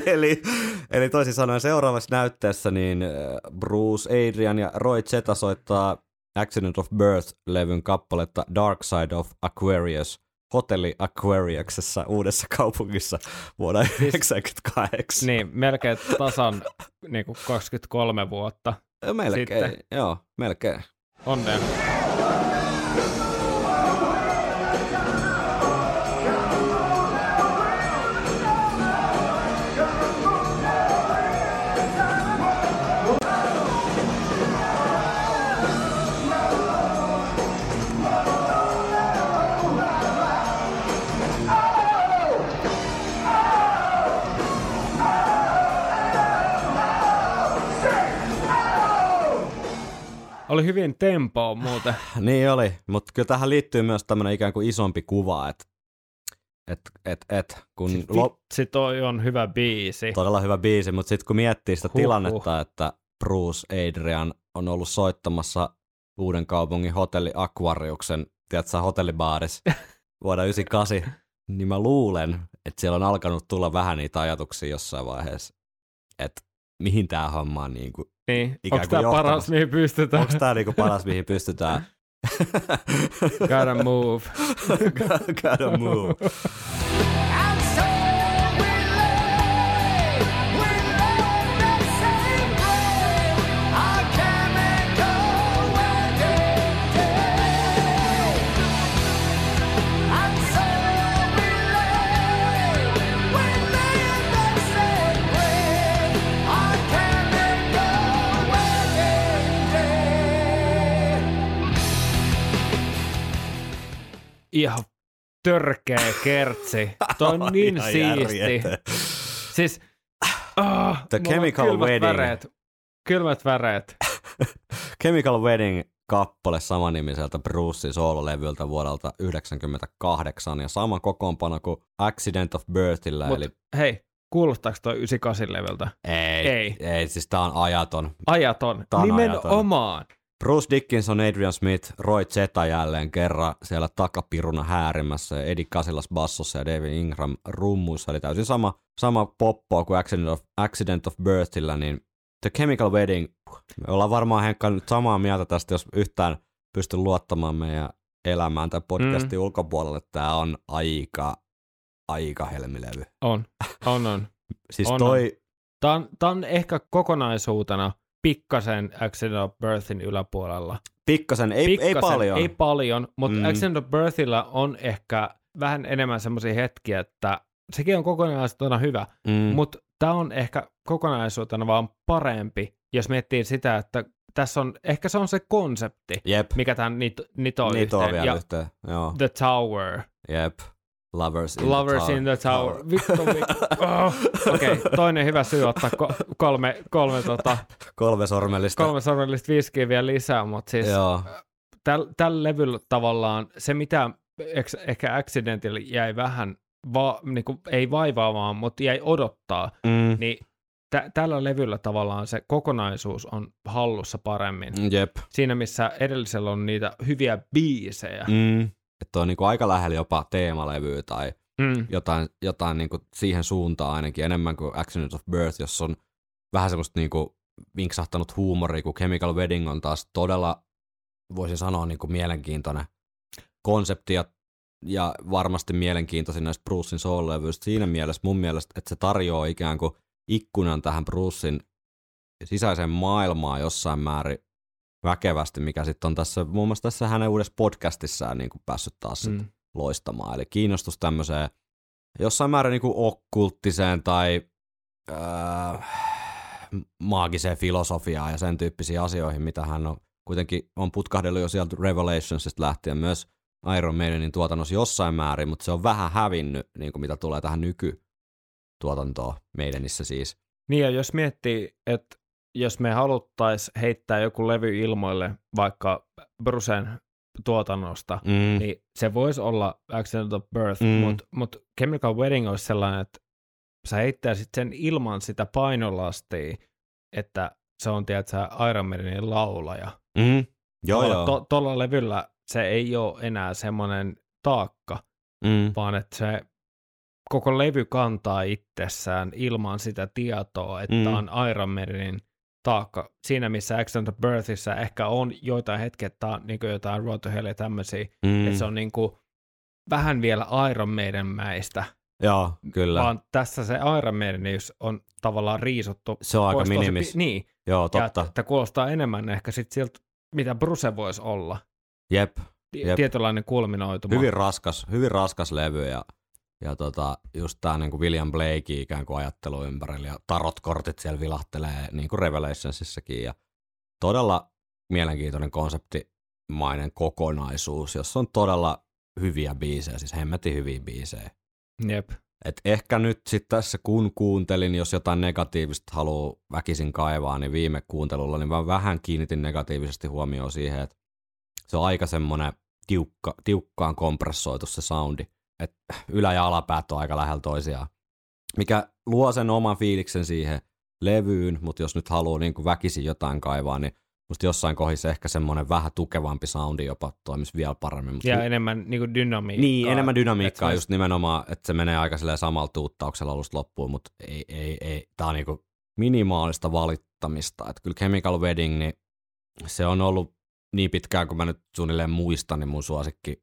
eli, eli toisin sanoen seuraavassa näytteessä niin äh, Bruce, Adrian ja Roy Zeta soittaa Accident of Birth-levyn kappaletta Dark Side of Aquarius hotelli Aquariuksessa uudessa kaupungissa vuonna 1998. niin, melkein tasan niin kuin 23 vuotta. melkein, sitten. joo, melkein. Onnea. Oli hyvin tempoa muuten. Niin oli, mutta kyllä tähän liittyy myös tämmöinen ikään kuin isompi kuva, että et, et, et, kun Siis lo- Vitsi, toi on hyvä biisi. todella hyvä biisi, mutta sitten kun miettii sitä Huhhuh. tilannetta, että Bruce Adrian on ollut soittamassa uuden kaupungin hotelli Aquariuksen, tiedätkö, hotellibaaris vuonna 98, niin mä luulen, että siellä on alkanut tulla vähän niitä ajatuksia jossain vaiheessa, että mihin tämä homma on niin kuin, Niin, onko tämä paras, mihin pystytään? onko tämä niin kuin paras, mihin pystytään Gotta move. Gotta move. Ihan törkeä kertsi. Toi on niin Ihan siisti. järjetön. Siis, oh, The Chemical Wedding. Väreet, kylmät väreet. Chemical Wedding kappale samanimiseltä Brucein soololevyltä vuodelta 1998 ja sama kokoonpano kuin Accident of Birthillä, Mut eli hei, kuulostaako toi 98 levyltä? ei, Ei. ei, siis tää on ajaton. Ajaton. Tää on Nimenomaan. Bruce Dickinson, Adrian Smith, Roy Zeta jälleen kerran siellä takapiruna häärimässä ja Eddie Casillas bassossa ja David Ingram rummuissa, eli täysin sama, sama poppoa kuin Accident of, Accident of Birthillä, niin The Chemical Wedding, me ollaan varmaan Henkka nyt samaa mieltä tästä, jos yhtään pysty luottamaan meidän elämään tai podcastin mm. ulkopuolelle, tämä on aika, aika helmilevy. On, on, on. Siis On, toi, Tämä on, tää on ehkä kokonaisuutena pikkasen Accident of Birthin yläpuolella. pikkasen, ei, pikkasen, ei paljon. Ei paljon, mutta Mm. Accident of Birthillä on ehkä vähän enemmän semmoisia hetkiä, että sekin on kokonaisuutena hyvä, mm. mutta tämä on ehkä kokonaisuutena vaan parempi, jos miettii sitä, että tässä on, ehkä se on se konsepti, Jep, mikä tämän nit, nitoo niitä on yhteen. vielä ja yhteen. Joo. The Tower. Jep. Lovers in Lovers the in the Tower. Vittu, vittu. Oh. Okei, okay, toinen hyvä syy ottaa ko- kolme, kolme, tota, Kolme sormellista. kolme sormellista viskiä vielä lisää, mutta siis Joo. tällä täl levyllä tavallaan se, mitä ehkä Accidentilla jäi vähän, va, niin kuin, ei vaivaamaan, mutta jäi odottaa, Mm. niin tä- tällä levyllä tavallaan se kokonaisuus on hallussa paremmin. Jep. Siinä, missä edellisellä on niitä hyviä biisejä. Mm. Että on niinku aika lähellä jopa teemalevyä tai Mm. jotain, jotain niinku siihen suuntaan ainakin enemmän kuin Accident of Birth, jossa on vähän semmoista niinku vinksahtanut huumoria, kun Chemical Wedding on taas todella, voisin sanoa, niinku mielenkiintoinen konsepti ja, ja varmasti mielenkiintoisin näistä Brucein soul-levyistä siinä mielessä mun mielestä, että se tarjoaa ikään kuin ikkunan tähän Brucein sisäiseen maailmaan jossain määrin väkevästi, mikä sitten on tässä, muun muassa tässä hänen uudessa podcastissaan niin kuin päässyt taas Mm. loistamaan. Eli kiinnostus tämmöiseen jossain määrin niin kuin okkulttiseen tai öö, maagiseen filosofiaan ja sen tyyppisiin asioihin, mitä hän on kuitenkin on putkahdellut jo sieltä Revelationsista lähtien myös Iron Maidenin tuotannossa jossain määrin, mutta se on vähän hävinnyt, niin kuin mitä tulee tähän nykytuotantoon Maidenissä siis. Niin ja jos miettii, että jos me haluttaisiin heittää joku levy ilmoille vaikka Brucen tuotannosta, Mm. niin se voisi olla Accident of Birth, Mm. mutta mut Chemical Wedding olisi sellainen, että sä heittäisit sen ilman sitä painolastia, että se on, tiedätkö, Iron Maidenin laulaja. Mm. Joo, joo. To, Tuolla levyllä se ei ole enää semmoinen taakka, mm. vaan että se koko levy kantaa itsessään ilman sitä tietoa, että mm. on Iron Maidenin taakka. Siinä, missä Accident of Birthissa ehkä on joitain hetkiä, että on niin jotain Road to Hell ja tämmöisiä, Mm. että se on niin kuin vähän vielä Iron Maiden mäistä, Joo, kyllä. vaan tässä se Iron Maidenius on tavallaan riisuttu. Se on aika minimis. pi- Niin, Joo, ja totta. että kuulostaa enemmän ehkä sit siltä, mitä Bruce voisi olla. Jep. Jep. Tietynlainen kulminoituma. Hyvin raskas, hyvin raskas levy ja, ja tota, just tää niinku William Blake ikään kuin ajattelu ympärillä ja tarotkortit siellä vilahtelee niin kuin Revelationsissakin ja todella mielenkiintoinen konseptimainen kokonaisuus, jossa on todella hyviä biisejä, siis hemmetin hyviä biisejä. Jep. Et ehkä nyt sitten tässä kun kuuntelin, jos jotain negatiivista haluaa väkisin kaivaa, niin viime kuuntelulla niin mä vähän kiinnitin negatiivisesti huomioon siihen, että se on aika semmoinen tiukka, tiukkaan kompressoitu se soundi. Että ylä- ja alapäät on aika lähellä toisiaan. Mikä luo sen oman fiiliksen siihen levyyn, mutta jos nyt haluaa niin kuin väkisin jotain kaivaa, niin musta jossain kohdissa ehkä semmoinen vähän tukevampi soundi jopa toimisi vielä paremmin. Mut Ja enemmän niin kuin dynamiikkaa. niin, enemmän dynamiikkaa se just nimenomaan, että se menee aika samalla tuuttauksella alusta loppuun, mutta ei, ei, ei. Tää on niinku minimaalista valittamista. Että kyllä Chemical Wedding, niin se on ollut niin pitkään kuin mä nyt suunnilleen muistan, niin mun suosikki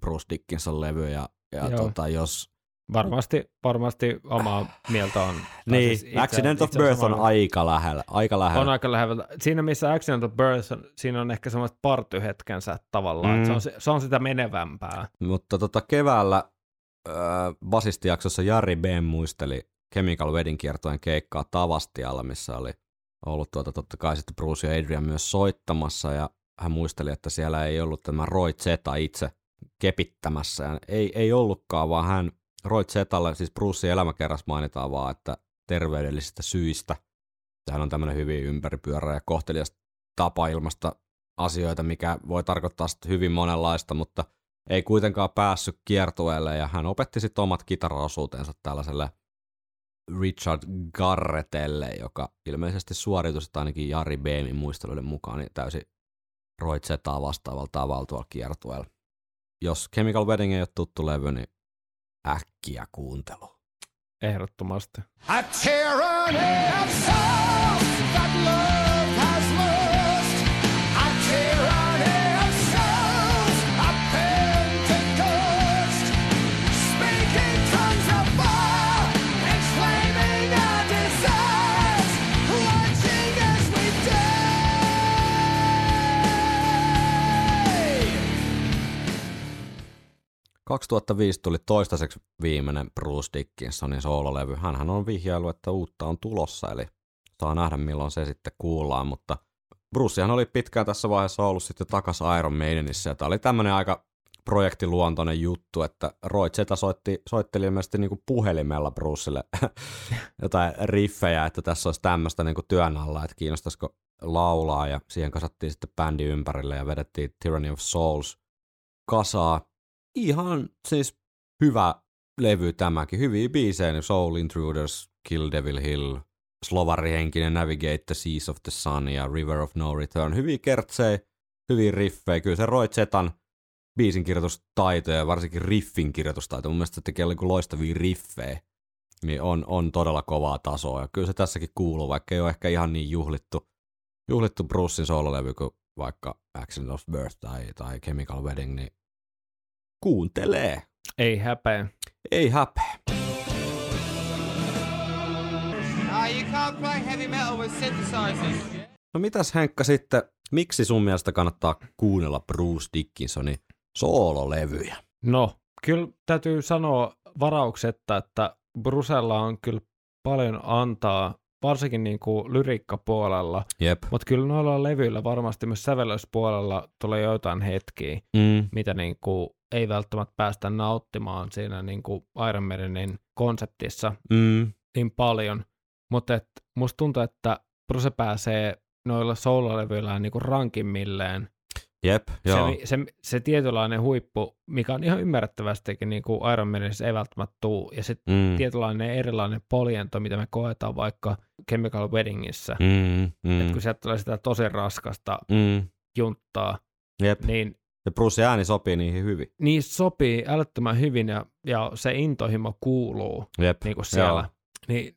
Bruce Dickinson levy ja, ja Joo. tota, jos... Varmasti, varmasti omaa mieltä on. Niin, siis itse- Accident of itse Birth on aika lähellä, aika lähellä. On aika lähellä. Siinä missä Accident of Birth on, siinä on ehkä semmoiset partyhetkensä tavallaan, Mm. se, on, se on sitä menevämpää. Mutta tota keväällä äh, basistijaksossa Jari B. muisteli Chemical Wedding kiertojen keikkaa Tavastialla, missä oli ollut tuota, totta kai sitten Bruce ja Adrian myös soittamassa ja hän muisteli, että siellä ei ollut tämä Roy Zeta itse kepittämässä. Ja ei, ei ollutkaan, vaan hän Roy Zetalle, siis Brucein elämäkerras mainitaan vaan, että terveydellisistä syistä. Hän on tämmöinen hyvin ympäripyörä ja kohtelias tapa ilmasta asioita, mikä voi tarkoittaa sitten hyvin monenlaista, mutta ei kuitenkaan päässyt kiertueelle ja hän opetti sitten omat kitaraosuutensa tällaiselle Richard Garrettelle, joka ilmeisesti suoriutui sitten ainakin Jari Beemin muisteluiden mukaan niin täysin Roy Zetaa vastaavalla tavalla tuolla kiertueella. Jos Chemical Wedding ei ole tuttu levy, niin äkkiä kuuntelu. Ehdottomasti. A tyranny of 2005 tuli toistaiseksi viimeinen Bruce Dickinsonin soololevy. Hänhän on vihjailu, että uutta on tulossa, eli saa nähdä milloin se sitten kuullaan, mutta Brucehan oli pitkään tässä vaiheessa ollut sitten takaisin Iron Maidenissä, ja tämä oli tämmöinen aika projektiluontoinen juttu, että Roy Zeta soitti, soitteli ilmeisesti niin puhelimella Brucelle jotain riffejä, että tässä olisi tämmöistä niin työn alla, että kiinnostaisiko laulaa, ja siihen kasattiin sitten bändi ympärille ja vedettiin Tyranny of Souls kasaa. Ihan siis hyvä levy tämäkin, hyviä biisejä, niin Soul Intruders, Kill Devil Hill, Slovari-henkinen Navigate the Seas of the Sun ja River of No Return. Hyviä kertsejä, hyviä riffejä. Kyllä se Roy Zetan biisin kirjoitustaito ja varsinkin riffin kirjoitustaito, mun mielestä se tekee niin loistavia riffejä, niin on, on todella kovaa tasoa. Ja kyllä se tässäkin kuuluu, vaikka ei ole ehkä ihan niin juhlittu, juhlittu Brucein soololevy kuin vaikka Accident of Birth tai, tai Chemical Wedding, niin kuuntelee. Ei häpeä. Ei häpeä. No mitäs Henkka sitten, miksi sun mielestä kannattaa kuunnella Bruce Dickinsonin soololevyjä? No, kyllä täytyy sanoa varauksetta, että Brusella on kyllä paljon antaa, varsinkin niin kuin lyrikkapuolella, Jep. mutta kyllä noilla levyillä varmasti myös sävellyspuolella tulee joitain hetkiä, Mm. mitä niin kuin ei välttämättä päästä nauttimaan siinä niin kuin Iron Maidenin konseptissa Mm. niin paljon, mutta et, musta tuntuu, että Bruce pääsee noilla soololevyillään niin kuin rankimmilleen Jep, joo. se, se, se tietynlainen huippu, mikä on ihan ymmärrettävästikin niin kuin Iron Maidenissä ei välttämättä tuu, ja sitten Mm. tietynlainen erilainen poljento, mitä me koetaan vaikka Chemical Weddingissä, mm. Mm, että kun sieltä tulee sitä tosi raskasta mm. junttaa, Jep. niin Ja Bruce ääni sopii niihin hyvin. niin sopii älyttömän hyvin, ja, ja se intohimo kuuluu Jep. niin kuin siellä. Joo. Niin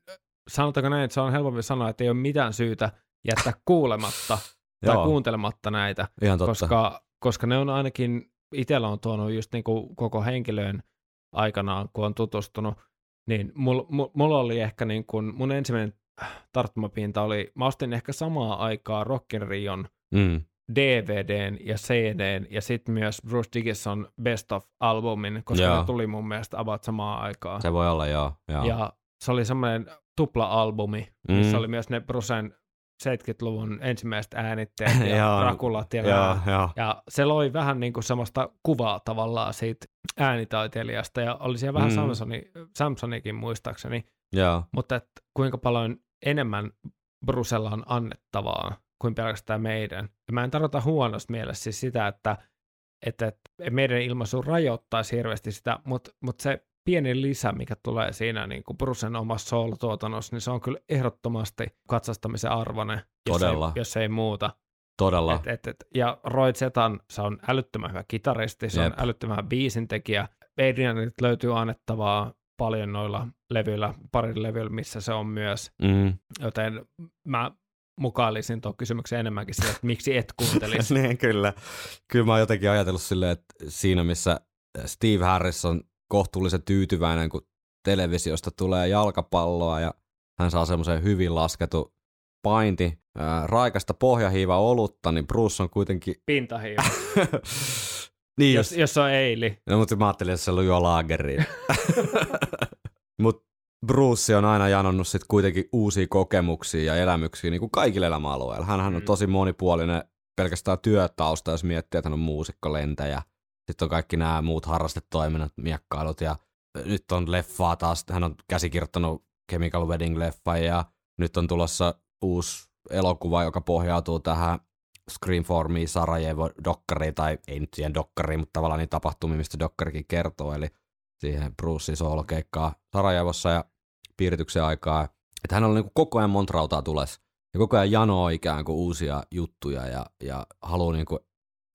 sanotaanko näin, että se on helpompi sanoa, että ei ole mitään syytä jättää kuulematta tai Joo. kuuntelematta näitä, Ihan totta. koska, koska ne on ainakin, itsellä on tuonut just niin kuin koko henkilöön aikanaan, kun on tutustunut, niin mulla mul, mulla oli ehkä niin kuin, mun ensimmäinen tarttumapinta oli, mä ostin ehkä samaa aikaa Rockin Rion Mm. DVDn ja CDn ja sitten myös Bruce Dickinson Best of-albumin, koska Joo. ne tuli mun mielestä about samaan aikaan. Se voi olla, joo. joo. Ja se oli semmoinen tupla-albumi, missä Mm. oli myös ne Brucen 70-luvun ensimmäiset äänitteet ja Joo. Rakulat ja nää. joo. Ja se loi vähän niin kuin semmoista kuvaa tavallaan siitä äänitaiteilijasta ja oli siellä vähän Mm. Samsoni, Samsonikin muistaakseni, joo. mutta et kuinka paljon enemmän Brusella on annettavaa kuin pelkästään meidän. Ja mä en tarkoita huonosta mielessä siis sitä, että, että, että meidän ilmaisu rajoittaisi hirveästi sitä, mutta, mutta se pieni lisä, mikä tulee siinä niin kuin Brucen omassa soul-tuotannossa, niin se on kyllä ehdottomasti katsastamisen arvoinen, jos, ei, Todella. jos ei muuta. Todella. Et, et, et, ja Roy Zetan, se on älyttömän hyvä kitaristi, se Jep. on älyttömän hyvä biisintekijä. Adrianilta löytyy annettavaa paljon noilla levyillä, parin levyillä, missä se on myös. Mm. Joten mä mukailisin tuon kysymyksen enemmänkin sille, että miksi et kuuntelisi. niin, kyllä. Kyllä mä oon jotenkin ajatellut silleen, että siinä missä Steve Harris on kohtuullisen tyytyväinen, kun televisiosta tulee jalkapalloa ja hän saa semmoisen hyvin lasketu painti ää, raikasta pohjahiiva olutta, niin Bruce on kuitenkin... Pintahiiva, niin, jos, jos on Eili. No, mutta mä ajattelin, että se on jo laageriin. mutta Bruce on aina janonnut sit kuitenkin uusia kokemuksia ja elämyksiä niin kuin kaikilla elämäalueilla. Hänhän on Mm. tosi monipuolinen pelkästään työtausta, jos miettii, että hän on muusikko, lentäjä, sitten on kaikki nämä muut harrastetoiminnot, miekkailut ja nyt on leffaa taas, hän on käsikirjoittanut Chemical Wedding-leffa ja nyt on tulossa uusi elokuva, joka pohjautuu tähän Scream for Me Sarajevo-dokkariin, tai ei nyt siihen dokkariin, mutta tavallaan niin tapahtumia, mistä dokkarikin kertoo, eli siihen Brucein soolokeikkaa Sarajevossa ja piirityksen aikaa. Että hän on niin koko ajan monta rautaa tules ja koko ajan janoo ikään kuin uusia juttuja ja, ja haluaa niin kuin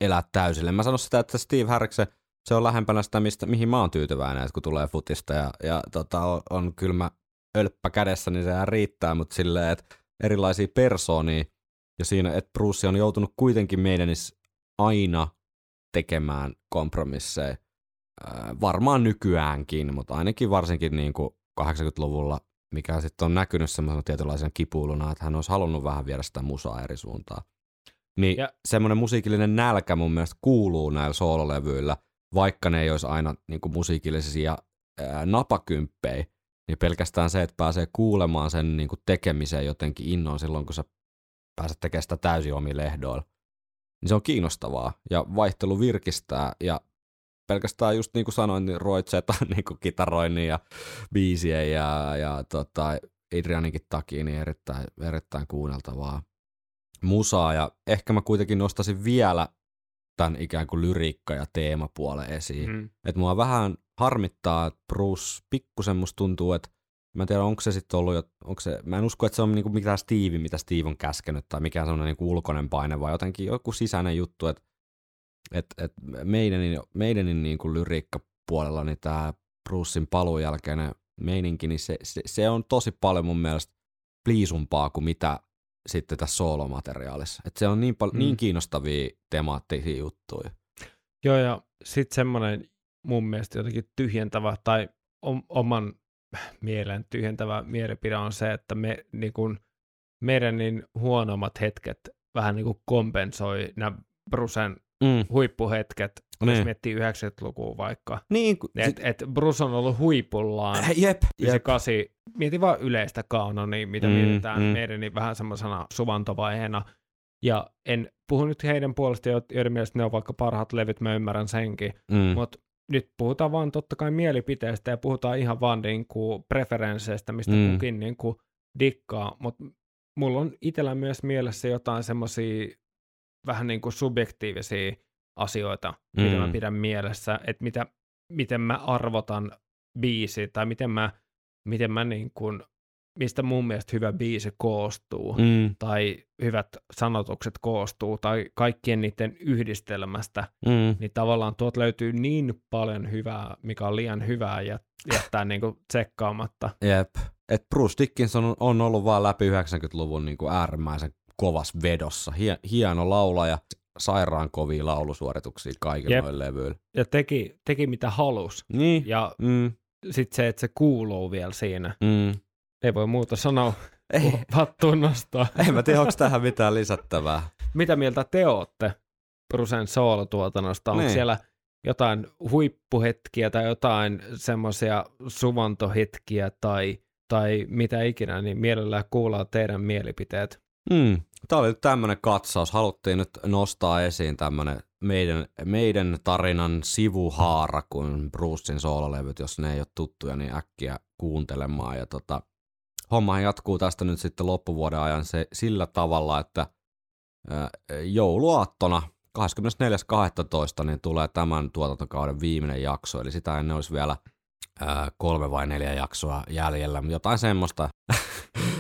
elää täysille. Mä sanon sitä, että Steve Harriksen, se on lähempänä sitä, mistä, mihin mä oon tyytyväinen, että kun tulee futista ja, ja tota, on, on kylmä ölppä kädessä, niin sehän riittää, mutta silleen, että erilaisia persoonia ja siinä, että Bruce on joutunut kuitenkin meidän aina tekemään kompromisseja. Varmaan nykyäänkin, mutta ainakin varsinkin niin kuin 80-luvulla, mikä sitten on näkynyt semmoisena tietynlaisena kipuiluna, että hän olisi halunnut vähän viedä sitä musaa eri suuntaan. Niin ja. Semmoinen musiikillinen nälkä mun mielestä kuuluu näillä soololevyillä, vaikka ne ei olisi aina niin kuin musiikillisia ää, napakymppejä, niin pelkästään se, että pääsee kuulemaan sen niin kuin tekemiseen jotenkin innoon silloin, kun sä pääset tekemään sitä täysin omilla ehdoilla, niin se on kiinnostavaa ja vaihtelu virkistää ja pelkästään just niin kuin sanoin, niin Roy Zeta niin kuin kitaroinnin ja biisien ja, ja tota, Adrianinkin takia niin erittäin, erittäin kuunneltavaa musaa ja ehkä mä kuitenkin nostasin vielä tämän ikään kuin lyriikka- ja teemapuolen esiin. Mm. Että mua vähän harmittaa, että Bruce pikkusen musta tuntuu, että mä en tiedä, onko se sitten ollut, jo- onko se, mä en usko, että se on niinku mikään Steve, mitä Steve on käskenyt, tai mikään semmoinen niinku ulkoinen paine, vaan jotenkin joku sisäinen juttu, että et, et meidänin, meidänin niinku lyriikkapuolella niin tämä Brucein paluun jälkeinen meininki, niin se, se, se, on tosi paljon mun mielestä pliisumpaa kuin mitä sitten tässä soolomateriaalissa. Et se on niin, pal- Mm. mm. niin kiinnostavia temaattisia juttuja. Joo, ja sitten semmoinen mun mielestä jotenkin tyhjentävä tai om, oman mielen tyhjentävä mielipide on se, että me, niin kun, meidän niin huonommat hetket vähän niin kuin kompensoi nämä Brucen Mm. huippuhetket, jos Niin. miettii 90-lukua vaikka. Niin, kun, Et, et Bruce on ollut huipullaan. jep, jep. 98, mieti vaan yleistä kanonia, mitä Mm, mietitään mm. meidän niin vähän semmoisena suvantovaiheena. Ja en puhu nyt heidän puolesta, jo- joiden mielestä ne on vaikka parhaat levyt, mä ymmärrän senkin. Mm. Mutta nyt puhutaan vaan totta kai mielipiteestä ja puhutaan ihan vaan niinku preferensseistä, mistä Mm. mm. kukin niinku dikkaa. Mutta mulla on itsellä myös mielessä jotain semmoisia vähän niinku subjektiivisia asioita, mm. mitä mä Mm. pidän mielessä, että mitä, miten mä arvotan biisi tai miten mä, miten mä niin kuin, mistä mun mielestä hyvä biisi koostuu Mm. tai hyvät sanotukset koostuu tai kaikkien niiden yhdistelmästä, Mm. niin tavallaan tuot löytyy niin paljon hyvää, mikä on liian hyvää ja jättää niin kuin tsekkaamatta. Jep. Et Bruce Dickinson on- on ollut vaan läpi 90-luvun niin kuin äärimmäisen kovas vedossa. Hie, hieno laulaja, sairaan kovia laulusuorituksia kaikilla Jep. noilla levyillä. Ja teki, teki mitä halus. Niin. Ja Mm. sitten se, että se kuuluu vielä siinä. Mm. Ei voi muuta sanoa, Ei, kuin hattuun nostaa. en mä tiedä, onko tähän mitään lisättävää. Mitä mieltä te ootte Brusen soolotuotannosta? Onko Niin. siellä jotain huippuhetkiä tai jotain semmoisia suvantohetkiä tai, tai mitä ikinä, niin mielellään kuullaan teidän mielipiteet. Mm. Tämä oli tämmöinen katsaus. Haluttiin nyt nostaa esiin tämmöinen meidän, meidän tarinan sivuhaara, kun Brucein soololevyt, jos ne ei ole tuttuja, niin äkkiä kuuntelemaan. Ja tota, hommahan jatkuu tästä nyt sitten loppuvuoden ajan se, sillä tavalla, että jouluaattona 24.12. niin tulee tämän tuotantokauden viimeinen jakso, eli sitä ennen olisi vielä ää, kolme vai neljä jaksoa jäljellä, jotain semmoista.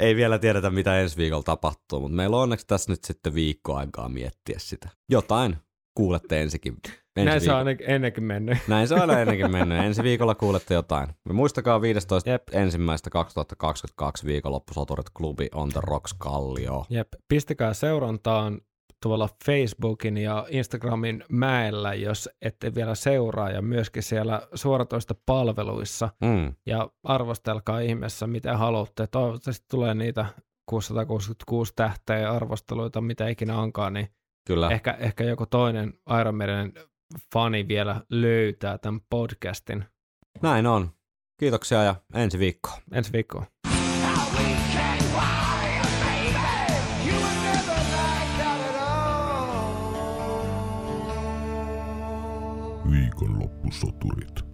Ei vielä tiedetä, mitä ensi viikolla tapahtuu, mutta meillä on onneksi tässä nyt sitten viikko aikaa miettiä sitä. Jotain kuulette ensikin. Ensi Näin se on viikolla. ainakin ennenkin mennyt. Näin se on aina ennenkin mennyt. Ensi viikolla kuulette jotain. Ja muistakaa 15. Jep. ensimmäistä 2022 viikonloppusoturit klubi on the rocks Kallio. Jep, pistäkää seurantaan tuolla Facebookin ja Instagramin mäellä, jos ette vielä seuraa, ja myöskin siellä suoratoista palveluissa. Mm. Ja arvostelkaa ihmeessä, mitä haluatte. Toivottavasti tulee niitä 666 tähteä ja arvosteluita, mitä ikinä onkaan, niin Kyllä. ehkä, ehkä joku toinen Iron Maiden fani vielä löytää tämän podcastin Näin on. Kiitoksia ja ensi viikkoon. ensi viikkoon. Viikonloppusoturit.